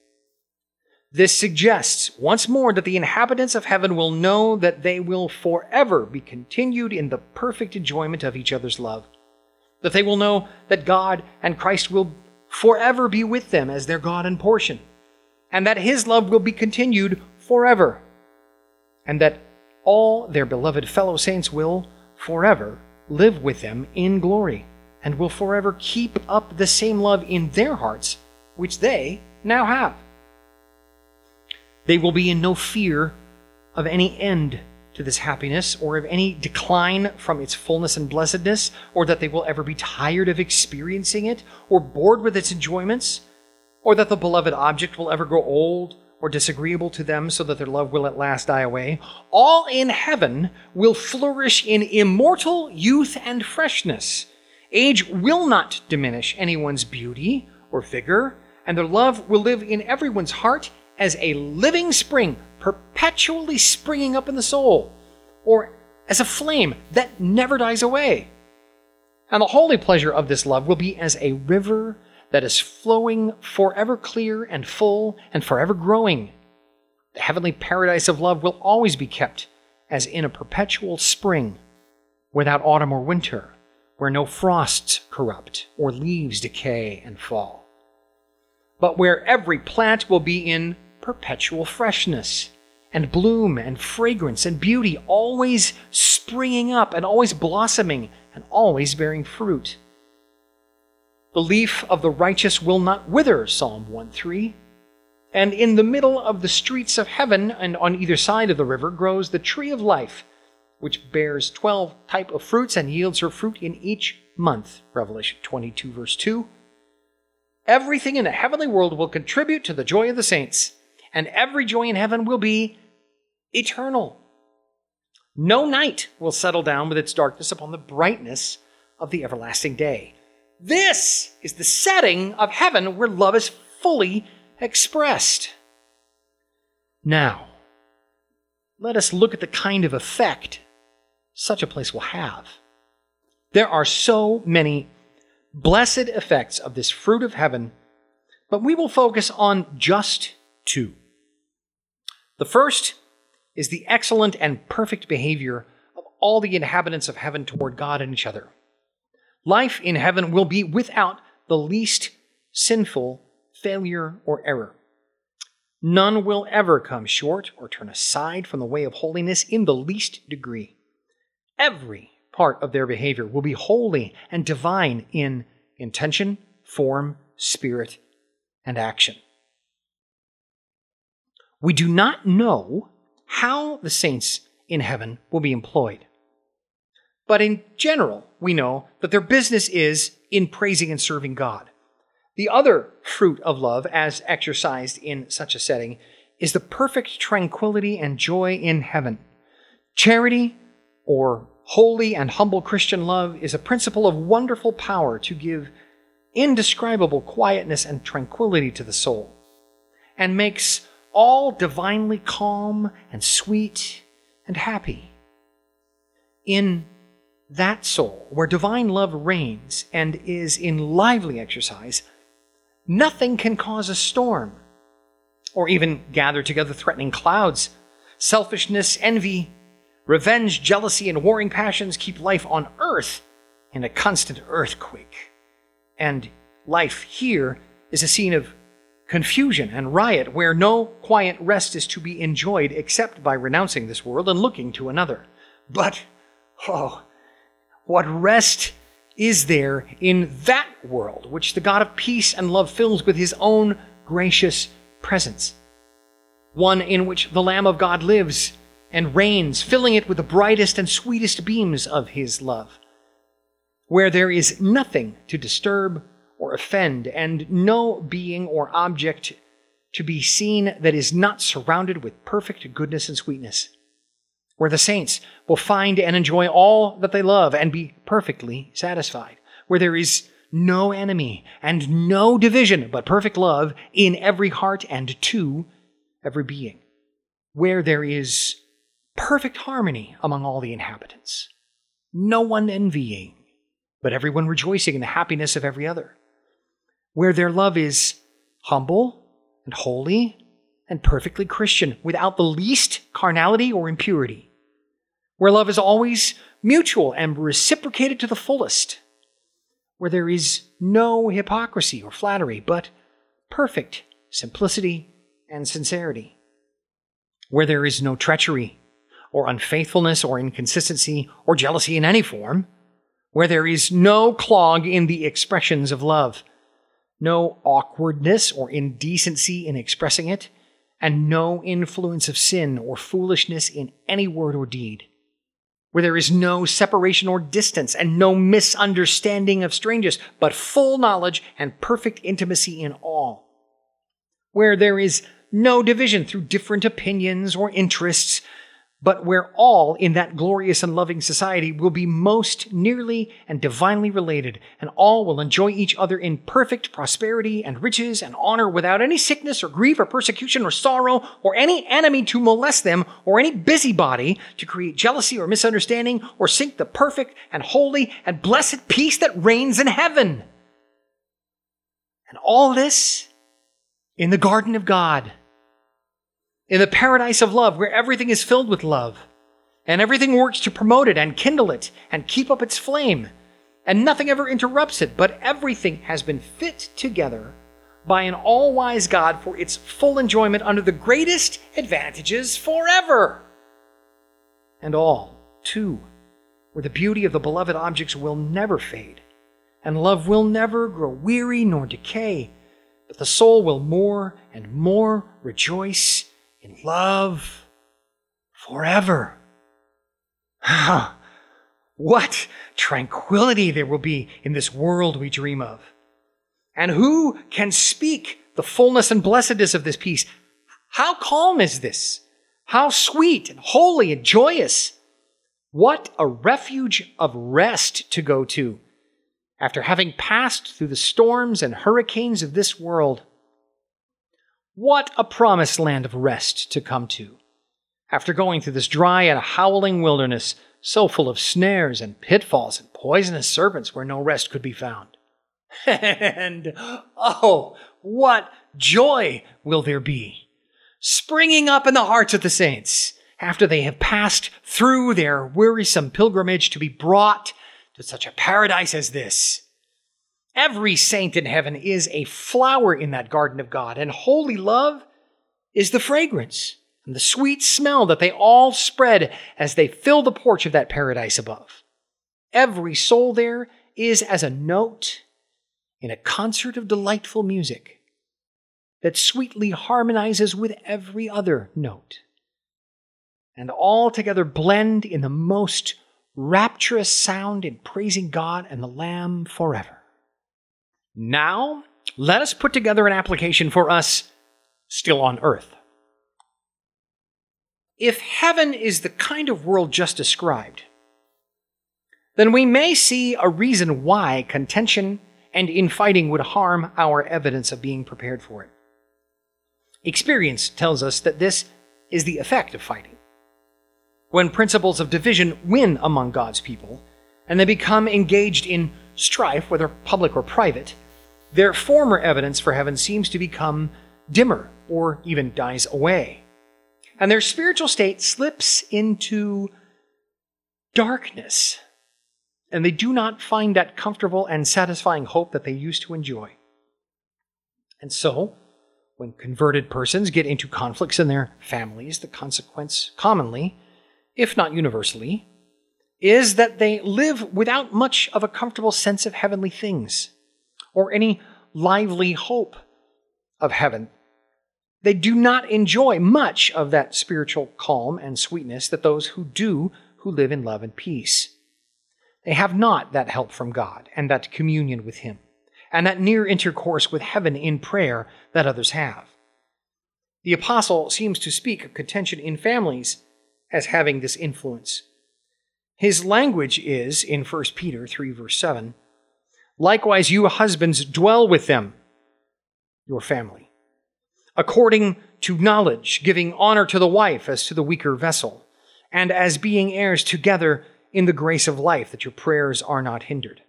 This suggests once more that the inhabitants of heaven will know that they will forever be continued in the perfect enjoyment of each other's love. That they will know that God and Christ will forever be with them as their God and portion. And that His love will be continued forever. And that all their beloved fellow saints will forever live with them in glory and will forever keep up the same love in their hearts which they now have. They will be in no fear of any end to this happiness or of any decline from its fullness and blessedness, or that they will ever be tired of experiencing it or bored with its enjoyments, or that the beloved object will ever grow old or disagreeable to them so that their love will at last die away. All in heaven will flourish in immortal youth and freshness. Age will not diminish anyone's beauty or vigor, and their love will live in everyone's heart as a living spring perpetually springing up in the soul, or as a flame that never dies away. And the holy pleasure of this love will be as a river that is flowing forever clear and full and forever growing. The heavenly paradise of love will always be kept as in a perpetual spring, without autumn or winter, where no frosts corrupt or leaves decay and fall, but where every plant will be in perpetual freshness and bloom and fragrance and beauty, always springing up and always blossoming and always bearing fruit. The leaf of the righteous will not wither, Psalm 1 3. And in the middle of the streets of heaven and on either side of the river grows the tree of life, which bears 12 type of fruits and yields her fruit in each month. Revelation 22 verse 2. Everything in the heavenly world will contribute to the joy of the saints and every joy in heaven will be eternal. No night will settle down with its darkness upon the brightness of the everlasting day. This is the setting of heaven where love is fully expressed. Now, let us look at the kind of effect such a place will have. There are so many blessed effects of this fruit of heaven, but we will focus on just two. The first is the excellent and perfect behavior of all the inhabitants of heaven toward God and each other. Life in heaven will be without the least sinful failure or error. None will ever come short or turn aside from the way of holiness in the least degree. Every part of their behavior will be holy and divine in intention, form, spirit, and action. We do not know how the saints in heaven will be employed. But in general, we know that their business is in praising and serving God. The other fruit of love, as exercised in such a setting, is the perfect tranquility and joy in heaven. Charity, or holy and humble Christian love, is a principle of wonderful power to give indescribable quietness and tranquility to the soul, and makes all divinely calm and sweet and happy. In that soul, where divine love reigns and is in lively exercise, nothing can cause a storm or even gather together threatening clouds. Selfishness, envy, revenge, jealousy, and warring passions keep life on earth in a constant earthquake. And life here is a scene of confusion and riot where no quiet rest is to be enjoyed except by renouncing this world and looking to another. But, oh, what rest is there in that world which the God of peace and love fills with his own gracious presence? One in which the Lamb of God lives and reigns, filling it with the brightest and sweetest beams of his love, where there is nothing to disturb or offend, and no being or object to be seen that is not surrounded with perfect goodness and sweetness. Where the saints will find and enjoy all that they love and be perfectly satisfied, where there is no enemy and no division, but perfect love in every heart and to every being, where there is perfect harmony among all the inhabitants, no one envying, but everyone rejoicing in the happiness of every other, where their love is humble and holy and perfectly Christian, without the least carnality or impurity. Where love is always mutual and reciprocated to the fullest, where there is no hypocrisy or flattery, but perfect simplicity and sincerity, where there is no treachery or unfaithfulness or inconsistency or jealousy in any form, where there is no clog in the expressions of love, no awkwardness or indecency in expressing it, and no influence of sin or foolishness in any word or deed where there is no separation or distance and no misunderstanding of strangers, but full knowledge and perfect intimacy in all, where there is no division through different opinions or interests, but where all in that glorious and loving society will be most nearly and divinely related, and all will enjoy each other in perfect prosperity and riches and honor without any sickness or grief or persecution or sorrow or any enemy to molest them or any busybody to create jealousy or misunderstanding or sink the perfect and holy and blessed peace that reigns in heaven. And all this in the garden of God in the paradise of love, where everything is filled with love, and everything works to promote it and kindle it and keep up its flame, and nothing ever interrupts it, but everything has been fit together by an all wise God for its full enjoyment under the greatest advantages forever. And all, too, where the beauty of the beloved objects will never fade, and love will never grow weary nor decay, but the soul will more and more rejoice in love forever. what tranquility there will be in this world we dream of. And who can speak the fullness and blessedness of this peace? How calm is this? How sweet and holy and joyous. What a refuge of rest to go to after having passed through the storms and hurricanes of this world. What a promised land of rest to come to. After going through this dry and howling wilderness, so full of snares and pitfalls and poisonous serpents where no rest could be found. and oh, what joy will there be! Springing up in the hearts of the saints after they have passed through their wearisome pilgrimage to be brought to such a paradise as this. Every saint in heaven is a flower in that garden of God, and holy love is the fragrance and the sweet smell that they all spread as they fill the porch of that paradise above. Every soul there is as a note in a concert of delightful music that sweetly harmonizes with every other note, and all together blend in the most rapturous sound in praising God and the Lamb forever. Now, let us put together an application for us still on earth. If heaven is the kind of world just described, then we may see a reason why contention and infighting would harm our evidence of being prepared for it. Experience tells us that this is the effect of fighting. When principles of division win among God's people, and they become engaged in strife, whether public or private, their former evidence for heaven seems to become dimmer or even dies away. And their spiritual state slips into darkness. And they do not find that comfortable and satisfying hope that they used to enjoy. And so, when converted persons get into conflicts in their families, the consequence commonly, if not universally, is that they live without much of a comfortable sense of heavenly things or any lively hope of heaven. They do not enjoy much of that spiritual calm and sweetness that those who do, who live in love and peace. They have not that help from God and that communion with Him and that near intercourse with heaven in prayer that others have. The apostle seems to speak of contention in families as having this influence. His language is, in 1 Peter 3, verse 7, likewise, you husbands dwell with them, your family, according to knowledge, giving honor to the wife as to the weaker vessel, and as being heirs together in the grace of life, that your prayers are not hindered.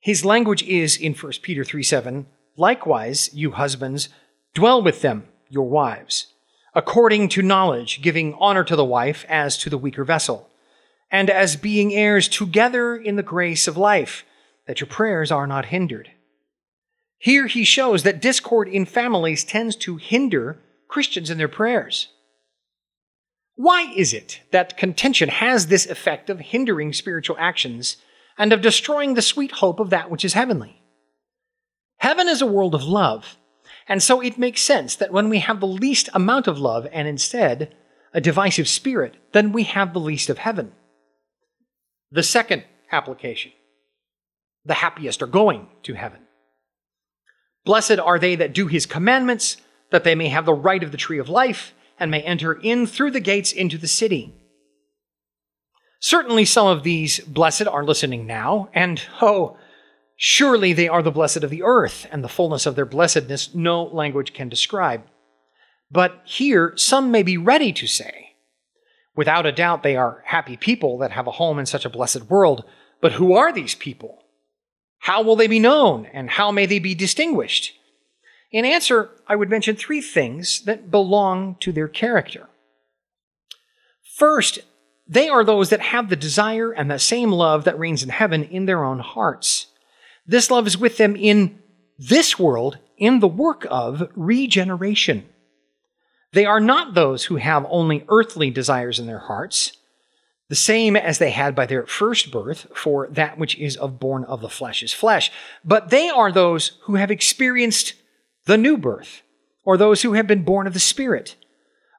His language is, in 1 Peter 3 7, likewise, you husbands, dwell with them, your wives, according to knowledge, giving honor to the wife as to the weaker vessel and as being heirs together in the grace of life, that your prayers are not hindered. Here he shows that discord in families tends to hinder Christians in their prayers. Why is it that contention has this effect of hindering spiritual actions and of destroying the sweet hope of that which is heavenly? Heaven is a world of love, and so it makes sense that when we have the least amount of love and instead a divisive spirit, then we have the least of heaven. The second application the happiest are going to heaven. Blessed are they that do his commandments, that they may have the right of the tree of life and may enter in through the gates into the city. Certainly, some of these blessed are listening now, and oh, surely they are the blessed of the earth, and the fullness of their blessedness no language can describe. But here, some may be ready to say, Without a doubt, they are happy people that have a home in such a blessed world. But who are these people? How will they be known, and how may they be distinguished? In answer, I would mention three things that belong to their character. First, they are those that have the desire and the same love that reigns in heaven in their own hearts. This love is with them in this world in the work of regeneration. They are not those who have only earthly desires in their hearts, the same as they had by their first birth, for that which is of born of the flesh is flesh, but they are those who have experienced the new birth, or those who have been born of the Spirit.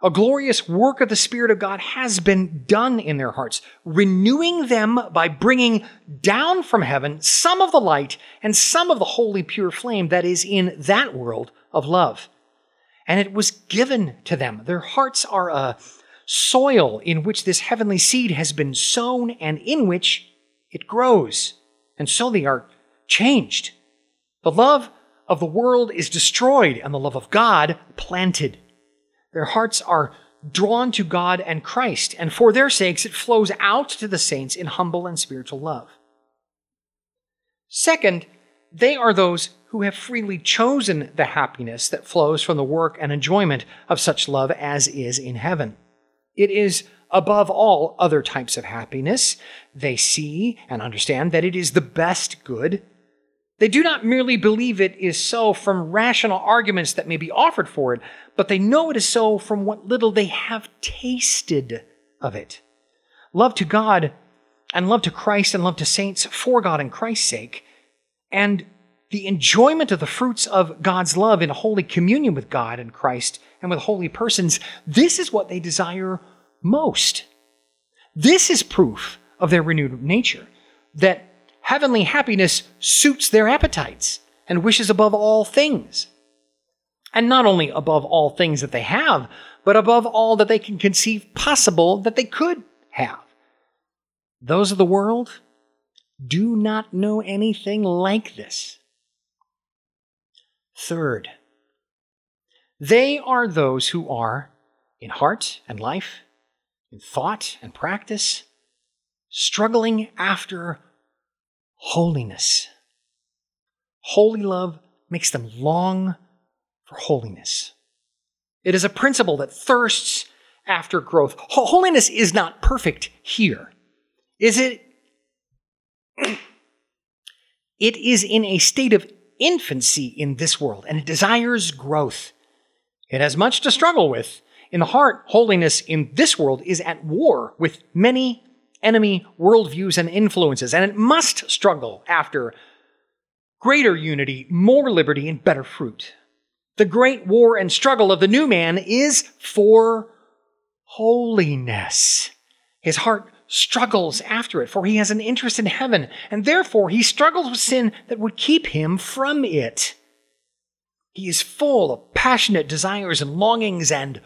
A glorious work of the Spirit of God has been done in their hearts, renewing them by bringing down from heaven some of the light and some of the holy pure flame that is in that world of love and it was given to them. Their hearts are a soil in which this heavenly seed has been sown and in which it grows. And so they are changed. The love of the world is destroyed and the love of God planted. Their hearts are drawn to God and Christ, and for their sakes it flows out to the saints in humble and spiritual love. Second, they are those who have freely chosen the happiness that flows from the work and enjoyment of such love as is in heaven. It is above all other types of happiness. They see and understand that it is the best good. They do not merely believe it is so from rational arguments that may be offered for it, but they know it is so from what little they have tasted of it. Love to God and love to Christ and love to saints for God and Christ's sake, and the enjoyment of the fruits of God's love in holy communion with God and Christ and with holy persons, this is what they desire most. This is proof of their renewed nature that heavenly happiness suits their appetites and wishes above all things. And not only above all things that they have, but above all that they can conceive possible that they could have. Those of the world do not know anything like this. Third, they are those who are, in heart and life, in thought and practice, struggling after holiness. Holy love makes them long for holiness. It is a principle that thirsts after growth. Holiness is not perfect here, is it? It is in a state of infancy in this world, and it desires growth. It has much to struggle with. In the heart, holiness in this world is at war with many enemy worldviews and influences, and it must struggle after greater unity, more liberty, and better fruit. The great war and struggle of the new man is for holiness. His heart struggles after it, for he has an interest in heaven, and therefore he struggles with sin that would keep him from it. He is full of passionate desires and longings and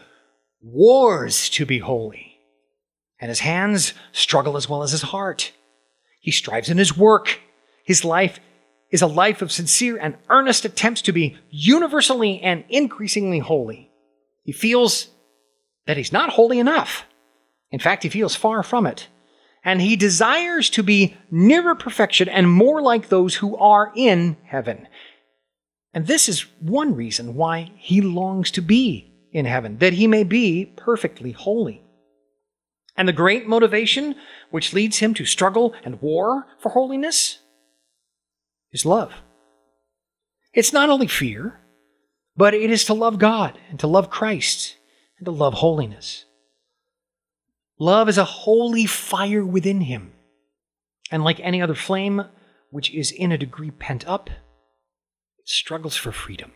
wars to be holy. And his hands struggle as well as his heart. He strives in his work. His life is a life of sincere and earnest attempts to be universally and increasingly holy. He feels that he's not holy enough. In fact, he feels far from it. And he desires to be nearer perfection and more like those who are in heaven. And this is one reason why he longs to be in heaven, that he may be perfectly holy. And the great motivation which leads him to struggle and war for holiness is love. It's not only fear, but it is to love God and to love Christ and to love holiness. Love is a holy fire within him, and like any other flame which is in a degree pent up, it struggles for freedom.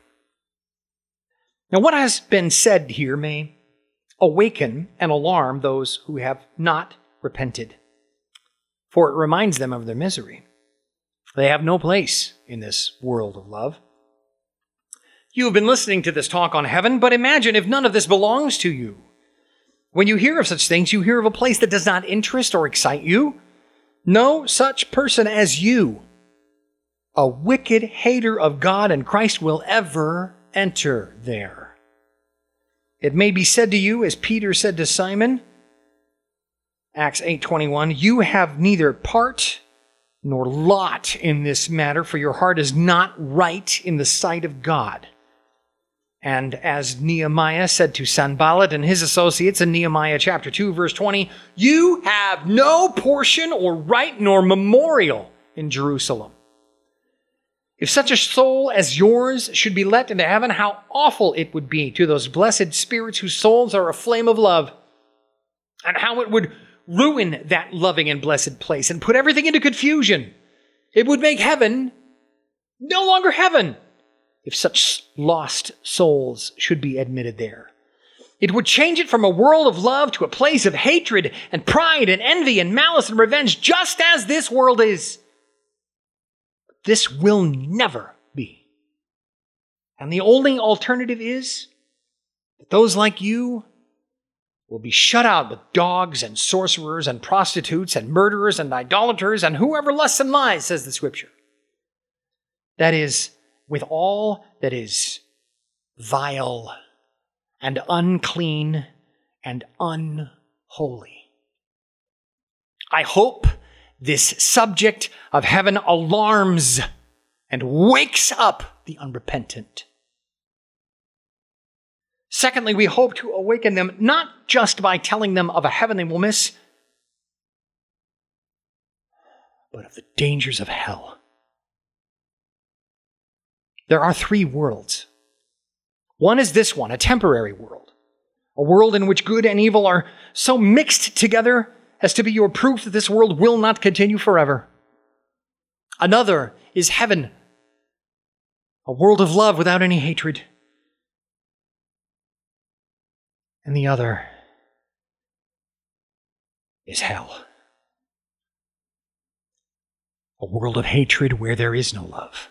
Now, what has been said here may awaken and alarm those who have not repented, for it reminds them of their misery. They have no place in this world of love. You have been listening to this talk on heaven, but imagine if none of this belongs to you. When you hear of such things, you hear of a place that does not interest or excite you. No such person as you, a wicked hater of God and Christ, will ever enter there. It may be said to you, as Peter said to Simon, Acts 8:21, you have neither part nor lot in this matter, for your heart is not right in the sight of God. And as Nehemiah said to Sanballat and his associates in Nehemiah chapter 2, verse 20, you have no portion or right nor memorial in Jerusalem. If such a soul as yours should be let into heaven, how awful it would be to those blessed spirits whose souls are a flame of love, and how it would ruin that loving and blessed place and put everything into confusion. It would make heaven no longer heaven if such lost souls should be admitted there. It would change it from a world of love to a place of hatred and pride and envy and malice and revenge, just as this world is. This will never be. And the only alternative is that those like you will be shut out with dogs and sorcerers and prostitutes and murderers and idolaters and whoever lusts and lies, says the scripture. That is, with all that is vile and unclean and unholy. I hope this subject of heaven alarms and wakes up the unrepentant. Secondly, we hope to awaken them not just by telling them of a heaven they will miss, but of the dangers of hell. There are three worlds. One is this one, a temporary world, a world in which good and evil are so mixed together as to be your proof that this world will not continue forever. Another is heaven, a world of love without any hatred. And the other is hell, a world of hatred where there is no love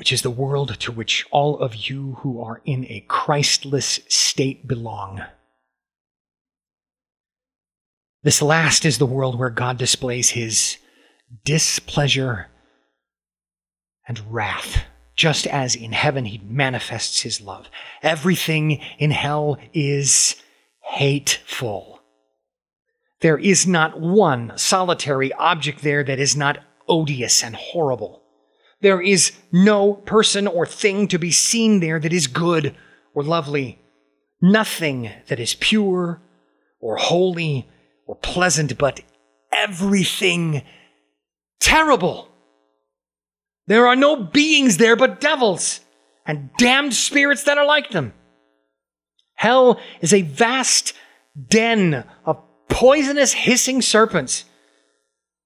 which is the world to which all of you who are in a Christless state belong. This last is the world where God displays his displeasure and wrath, just as in heaven he manifests his love. Everything in hell is hateful. There is not one solitary object there that is not odious and horrible. There is no person or thing to be seen there that is good or lovely. Nothing that is pure or holy or pleasant, but everything terrible. There are no beings there but devils and damned spirits that are like them. Hell is a vast den of poisonous hissing serpents.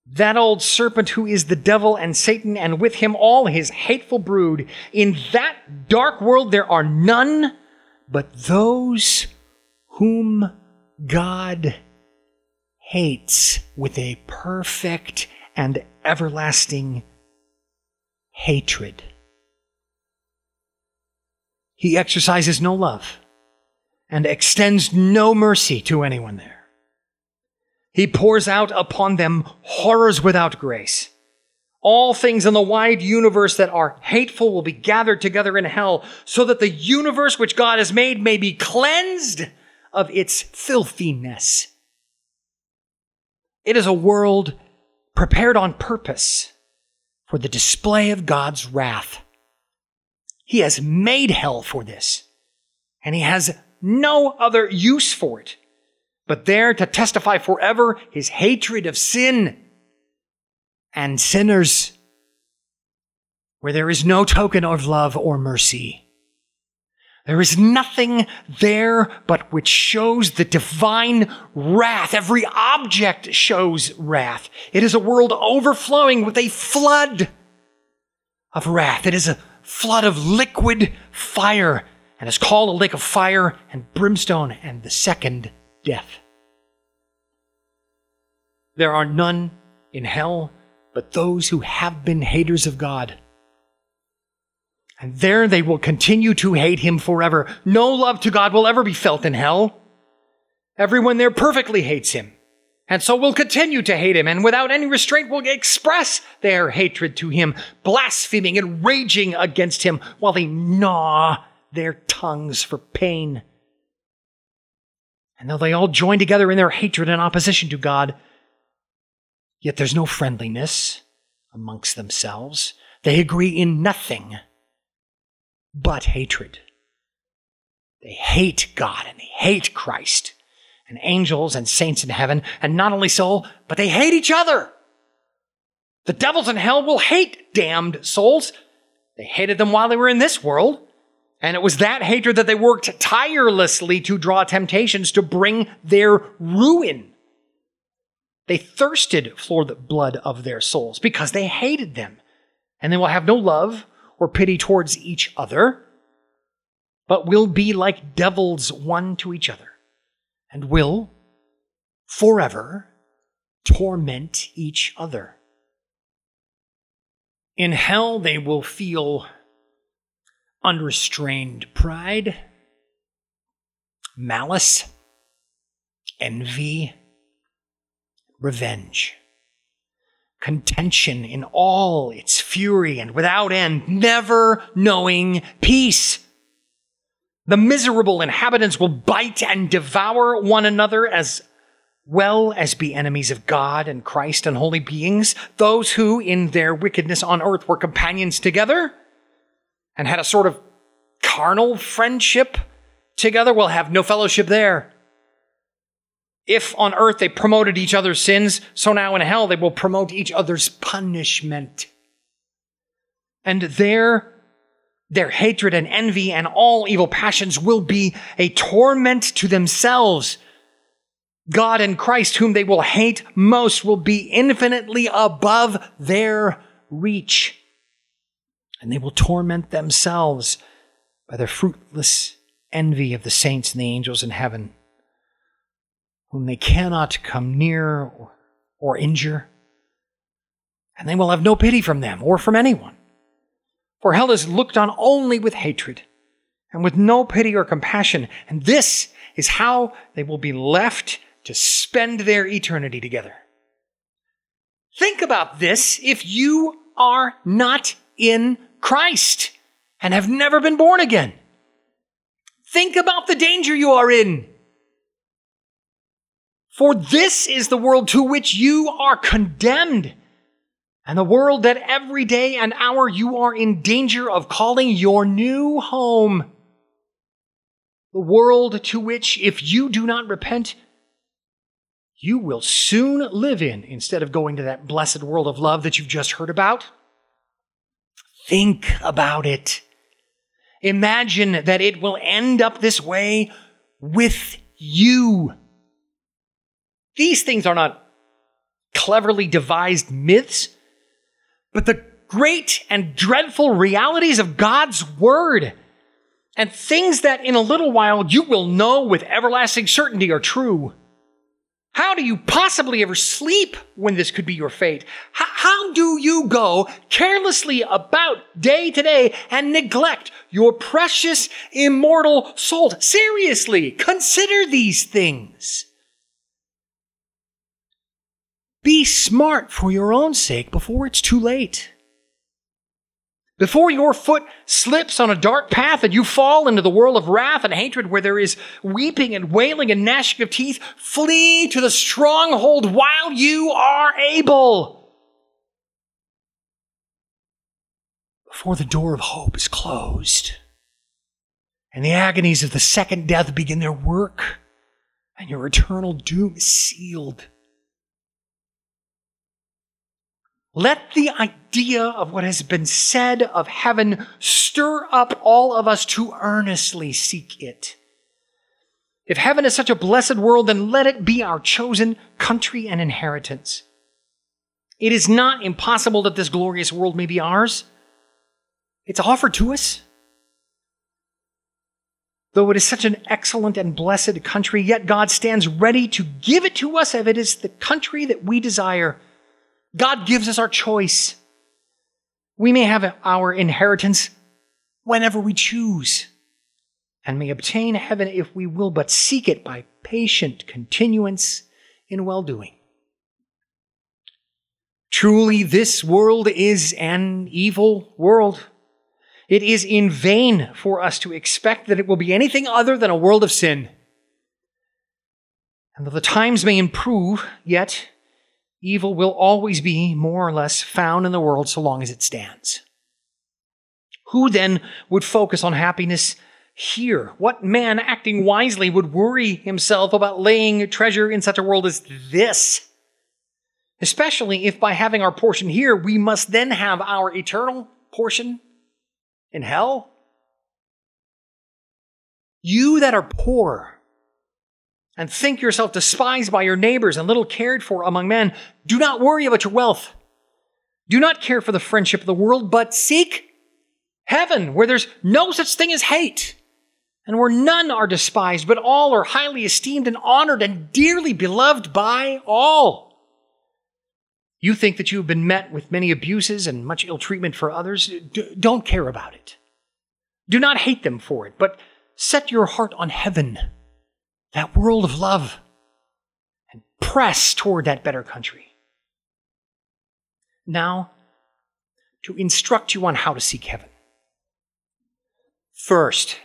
That old serpent who is the devil and Satan, and with him all his hateful brood. In that dark world there are none but those whom God hates with a perfect and everlasting hatred. He exercises no love and extends no mercy to anyone there. He pours out upon them horrors without grace. All things in the wide universe that are hateful will be gathered together in hell, so that the universe which God has made may be cleansed of its filthiness. It is a world prepared on purpose for the display of God's wrath. He has made hell for this, and He has no other use for it but there to testify forever his hatred of sin and sinners, where there is no token of love or mercy. There is nothing there but which shows the divine wrath. Every object shows wrath. It is a world overflowing with a flood of wrath. It is a flood of liquid fire and is called a lake of fire and brimstone and the second death. There are none in hell but those who have been haters of God. And there they will continue to hate him forever. No love to God will ever be felt in hell. Everyone there perfectly hates him, and so will continue to hate him, and without any restraint will express their hatred to him, blaspheming and raging against him while they gnaw their tongues for pain. And though they all join together in their hatred and opposition to God, yet there's no friendliness amongst themselves. They agree in nothing but hatred. They hate God and they hate Christ and angels and saints in heaven. And not only so, but they hate each other. The devils in hell will hate damned souls. They hated them while they were in this world. And it was that hatred that they worked tirelessly to draw temptations to bring their ruin. They thirsted for the blood of their souls because they hated them. And they will have no love or pity towards each other, but will be like devils one to each other, and will forever torment each other. In hell, they will feel unrestrained pride, malice, envy, revenge, contention in all its fury and without end, never knowing peace. The miserable inhabitants will bite and devour one another as well as be enemies of God and Christ and holy beings, those who, in their wickedness on earth, were companions together and had a sort of carnal friendship together will have no fellowship there. If on earth they promoted each other's sins, so now in hell they will promote each other's punishment. And there, their hatred and envy and all evil passions will be a torment to themselves. God and Christ, whom they will hate most, will be infinitely above their reach and they will torment themselves by their fruitless envy of the saints and the angels in heaven, whom they cannot come near or, or injure. And they will have no pity from them or from anyone. For hell is looked on only with hatred and with no pity or compassion. And this is how they will be left to spend their eternity together. Think about this if you are not in Christ and have never been born again. Think about the danger you are in. For this is the world to which you are condemned, and the world that every day and hour you are in danger of calling your new home. The world to which, if you do not repent, you will soon live in instead of going to that blessed world of love that you've just heard about. Think about it. Imagine that it will end up this way with you. These things are not cleverly devised myths, but the great and dreadful realities of God's Word, and things that in a little while you will know with everlasting certainty are true. How do you possibly ever sleep when this could be your fate? H- how do you go carelessly about day to day and neglect your precious immortal soul? Seriously, consider these things. Be smart for your own sake before it's too late. Before your foot slips on a dark path and you fall into the world of wrath and hatred where there is weeping and wailing and gnashing of teeth, flee to the stronghold while you are able. Before the door of hope is closed and the agonies of the second death begin their work and your eternal doom is sealed. Let the idea of what has been said of heaven stir up all of us to earnestly seek it. If heaven is such a blessed world, then let it be our chosen country and inheritance. It is not impossible that this glorious world may be ours. It's offered to us. Though it is such an excellent and blessed country, yet God stands ready to give it to us if it is the country that we desire. God gives us our choice. We may have our inheritance whenever we choose and may obtain heaven if we will but seek it by patient continuance in well doing. Truly, this world is an evil world. It is in vain for us to expect that it will be anything other than a world of sin. And though the times may improve, yet evil will always be more or less found in the world so long as it stands. Who then would focus on happiness here? What man acting wisely would worry himself about laying treasure in such a world as this? Especially if by having our portion here, we must then have our eternal portion in hell? You that are poor, and think yourself despised by your neighbors and little cared for among men, do not worry about your wealth. Do not care for the friendship of the world, but seek heaven, where there's no such thing as hate, and where none are despised, but all are highly esteemed and honored and dearly beloved by all. You think that you have been met with many abuses and much ill treatment for others. D- don't care about it. Do not hate them for it, but set your heart on heaven that world of love and press toward that better country. Now, to instruct you on how to seek heaven. First,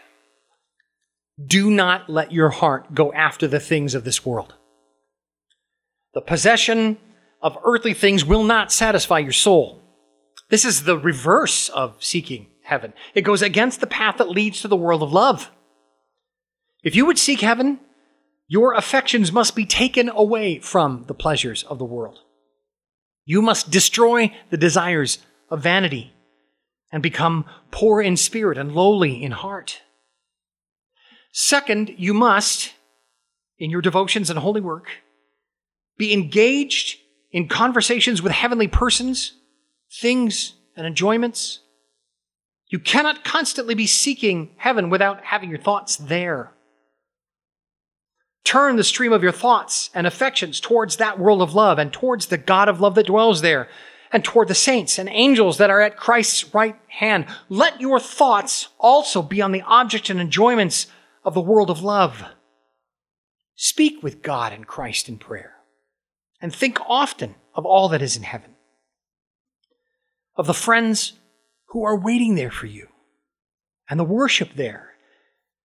do not let your heart go after the things of this world. The possession of earthly things will not satisfy your soul. This is the reverse of seeking heaven. It goes against the path that leads to the world of love. If you would seek heaven, your affections must be taken away from the pleasures of the world. You must destroy the desires of vanity and become poor in spirit and lowly in heart. Second, you must, in your devotions and holy work, be engaged in conversations with heavenly persons, things, and enjoyments. You cannot constantly be seeking heaven without having your thoughts there. Turn the stream of your thoughts and affections towards that world of love and towards the God of love that dwells there and toward the saints and angels that are at Christ's right hand. Let your thoughts also be on the objects and enjoyments of the world of love. Speak with God and Christ in prayer and think often of all that is in heaven, of the friends who are waiting there for you, and the worship there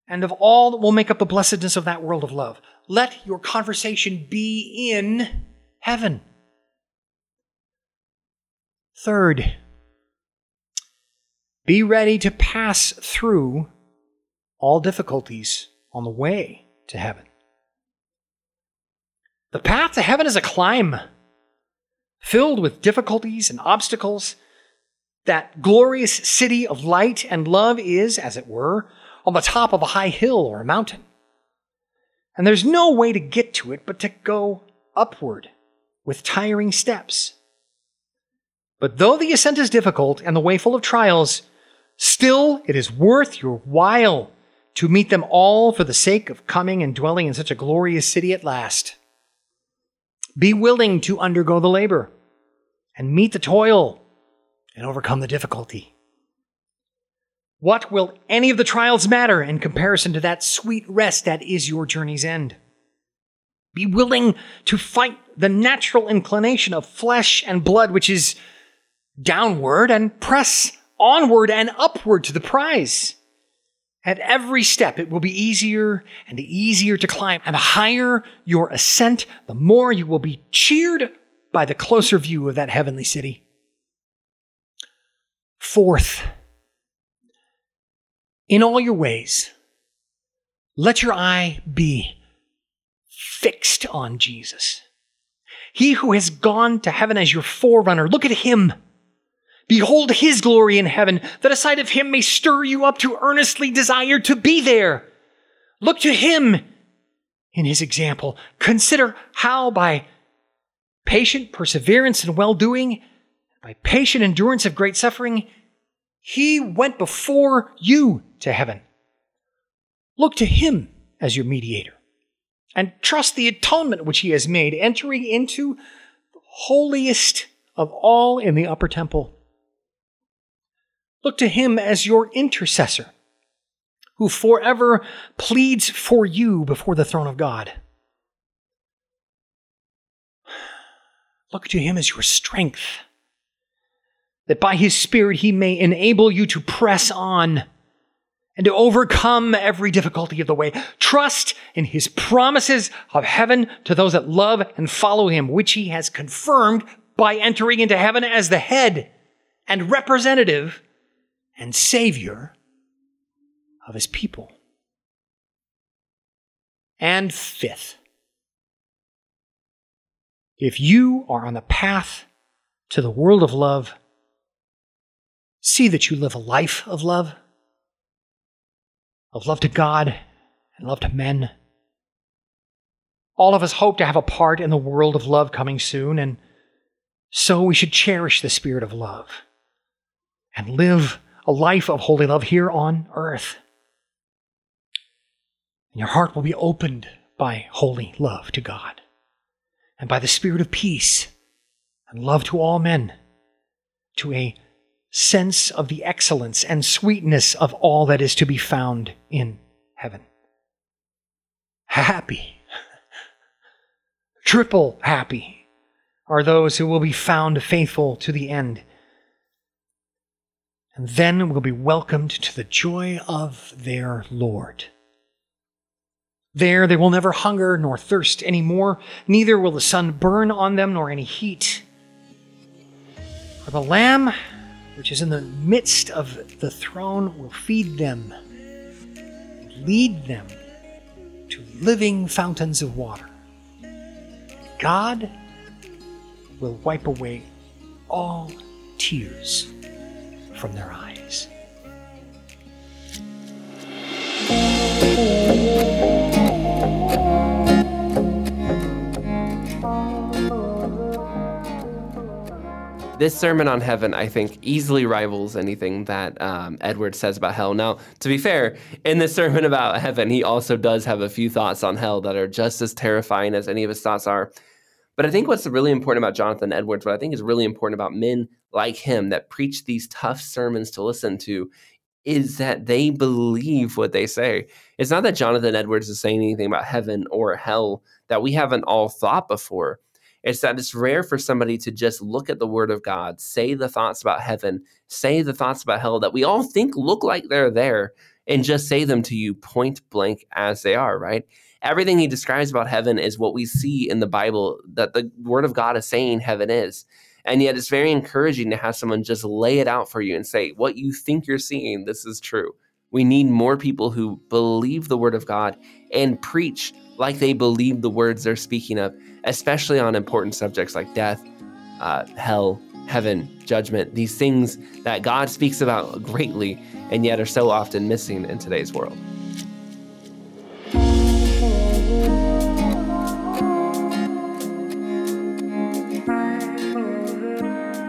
and of all that will make up the blessedness of that world of love. Let your conversation be in heaven. Third, be ready to pass through all difficulties on the way to heaven. The path to heaven is a climb filled with difficulties and obstacles. That glorious city of light and love is, as it were, on the top of a high hill or a mountain. And there's no way to get to it but to go upward with tiring steps. But though the ascent is difficult and the way full of trials, still it is worth your while to meet them all for the sake of coming and dwelling in such a glorious city at last. Be willing to undergo the labor and meet the toil and overcome the difficulty. What will any of the trials matter in comparison to that sweet rest that is your journey's end? Be willing to fight the natural inclination of flesh and blood, which is downward, and press onward and upward to the prize. At every step, it will be easier and easier to climb. And the higher your ascent, the more you will be cheered by the closer view of that heavenly city. Fourth, in all your ways, let your eye be fixed on Jesus. He who has gone to heaven as your forerunner, look at him. Behold his glory in heaven, that a sight of him may stir you up to earnestly desire to be there. Look to him in his example. Consider how by patient perseverance and well doing, by patient endurance of great suffering, he went before you to heaven. Look to him as your mediator and trust the atonement which he has made, entering into the holiest of all in the upper temple. Look to him as your intercessor, who forever pleads for you before the throne of God. Look to him as your strength, that by his Spirit he may enable you to press on and to overcome every difficulty of the way. Trust in his promises of heaven to those that love and follow him, which he has confirmed by entering into heaven as the head and representative and savior of his people. And fifth, if you are on the path to the world of love, see that you live a life of love of love to God and love to men. All of us hope to have a part in the world of love coming soon, and so we should cherish the spirit of love and live a life of holy love here on earth. And your heart will be opened by holy love to God and by the spirit of peace and love to all men, to a sense of the excellence and sweetness of all that is to be found in heaven. Happy, triple happy are those who will be found faithful to the end. And then will be welcomed to the joy of their Lord. There they will never hunger nor thirst any more, neither will the sun burn on them nor any heat. For the Lamb which is in the midst of the throne, will feed them, lead them to living fountains of water. God will wipe away all tears from their eyes. This sermon on heaven, I think, easily rivals anything that um, Edward says about hell. Now, to be fair, in this sermon about heaven, he also does have a few thoughts on hell that are just as terrifying as any of his thoughts are. But I think what's really important about Jonathan Edwards, what I think is really important about men like him that preach these tough sermons to listen to, is that they believe what they say. It's not that Jonathan Edwards is saying anything about heaven or hell that we haven't all thought before. It's that it's rare for somebody to just look at the word of God, say the thoughts about heaven, say the thoughts about hell that we all think look like they're there, and just say them to you point blank as they are, right? Everything he describes about heaven is what we see in the Bible that the word of God is saying heaven is. And yet it's very encouraging to have someone just lay it out for you and say, what you think you're seeing, this is true. We need more people who believe the word of God and preach like they believe the words they're speaking of, especially on important subjects like death, uh, hell, heaven, judgment, these things that God speaks about greatly and yet are so often missing in today's world.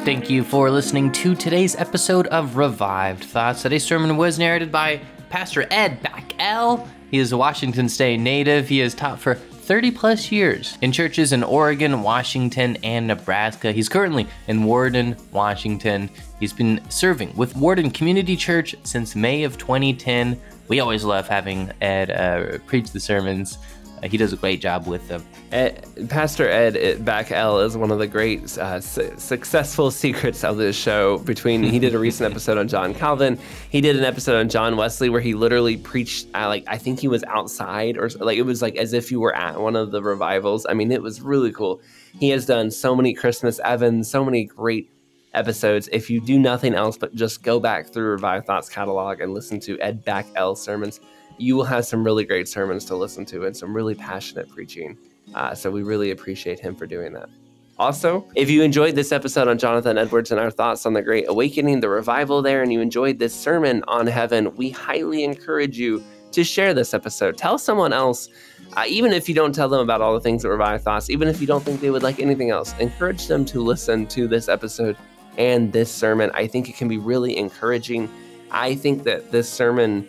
Thank you for listening to today's episode of Revived Thoughts. Today's sermon was narrated by Pastor Ed Backell. He is a Washington State native. He has taught for 30 plus years in churches in Oregon, Washington, and Nebraska. He's currently in Warden, Washington. He's been serving with Warden Community Church since May of 2010. We always love having Ed uh, preach the sermons. Uh, he does a great job with them. Ed, Pastor Ed Backell is one of the great uh, su- successful secrets of this show. Between he did a recent episode on John Calvin, he did an episode on John Wesley where he literally preached. Uh, like I think he was outside or like it was like as if you were at one of the revivals. I mean, it was really cool. He has done so many Christmas Evans, so many great episodes. If you do nothing else but just go back through Revived Thoughts catalog and listen to Ed Backell sermons, you will have some really great sermons to listen to and some really passionate preaching. Uh, so we really appreciate him for doing that. Also, if you enjoyed this episode on Jonathan Edwards and our thoughts on the Great Awakening, the revival there, and you enjoyed this sermon on heaven, we highly encourage you to share this episode. Tell someone else, uh, even if you don't tell them about all the things that Revived Thoughts, even if you don't think they would like anything else, encourage them to listen to this episode and this sermon. I think it can be really encouraging. I think that this sermon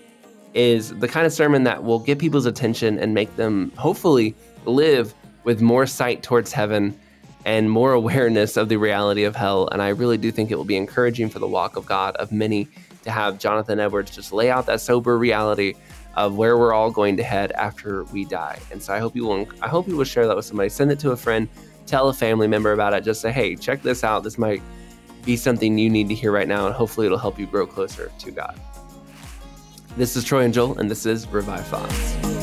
is the kind of sermon that will get people's attention and make them hopefully live with more sight towards heaven and more awareness of the reality of hell. And I really do think it will be encouraging for the walk of God of many to have Jonathan Edwards just lay out that sober reality of where we're all going to head after we die. And so I hope you will I hope you will share that with somebody. Send it to a friend, tell a family member about it. Just say, hey, check this out. This might be something you need to hear right now, and hopefully it'll help you grow closer to God. This is Troy and Joel, and this is Revived Thoughts.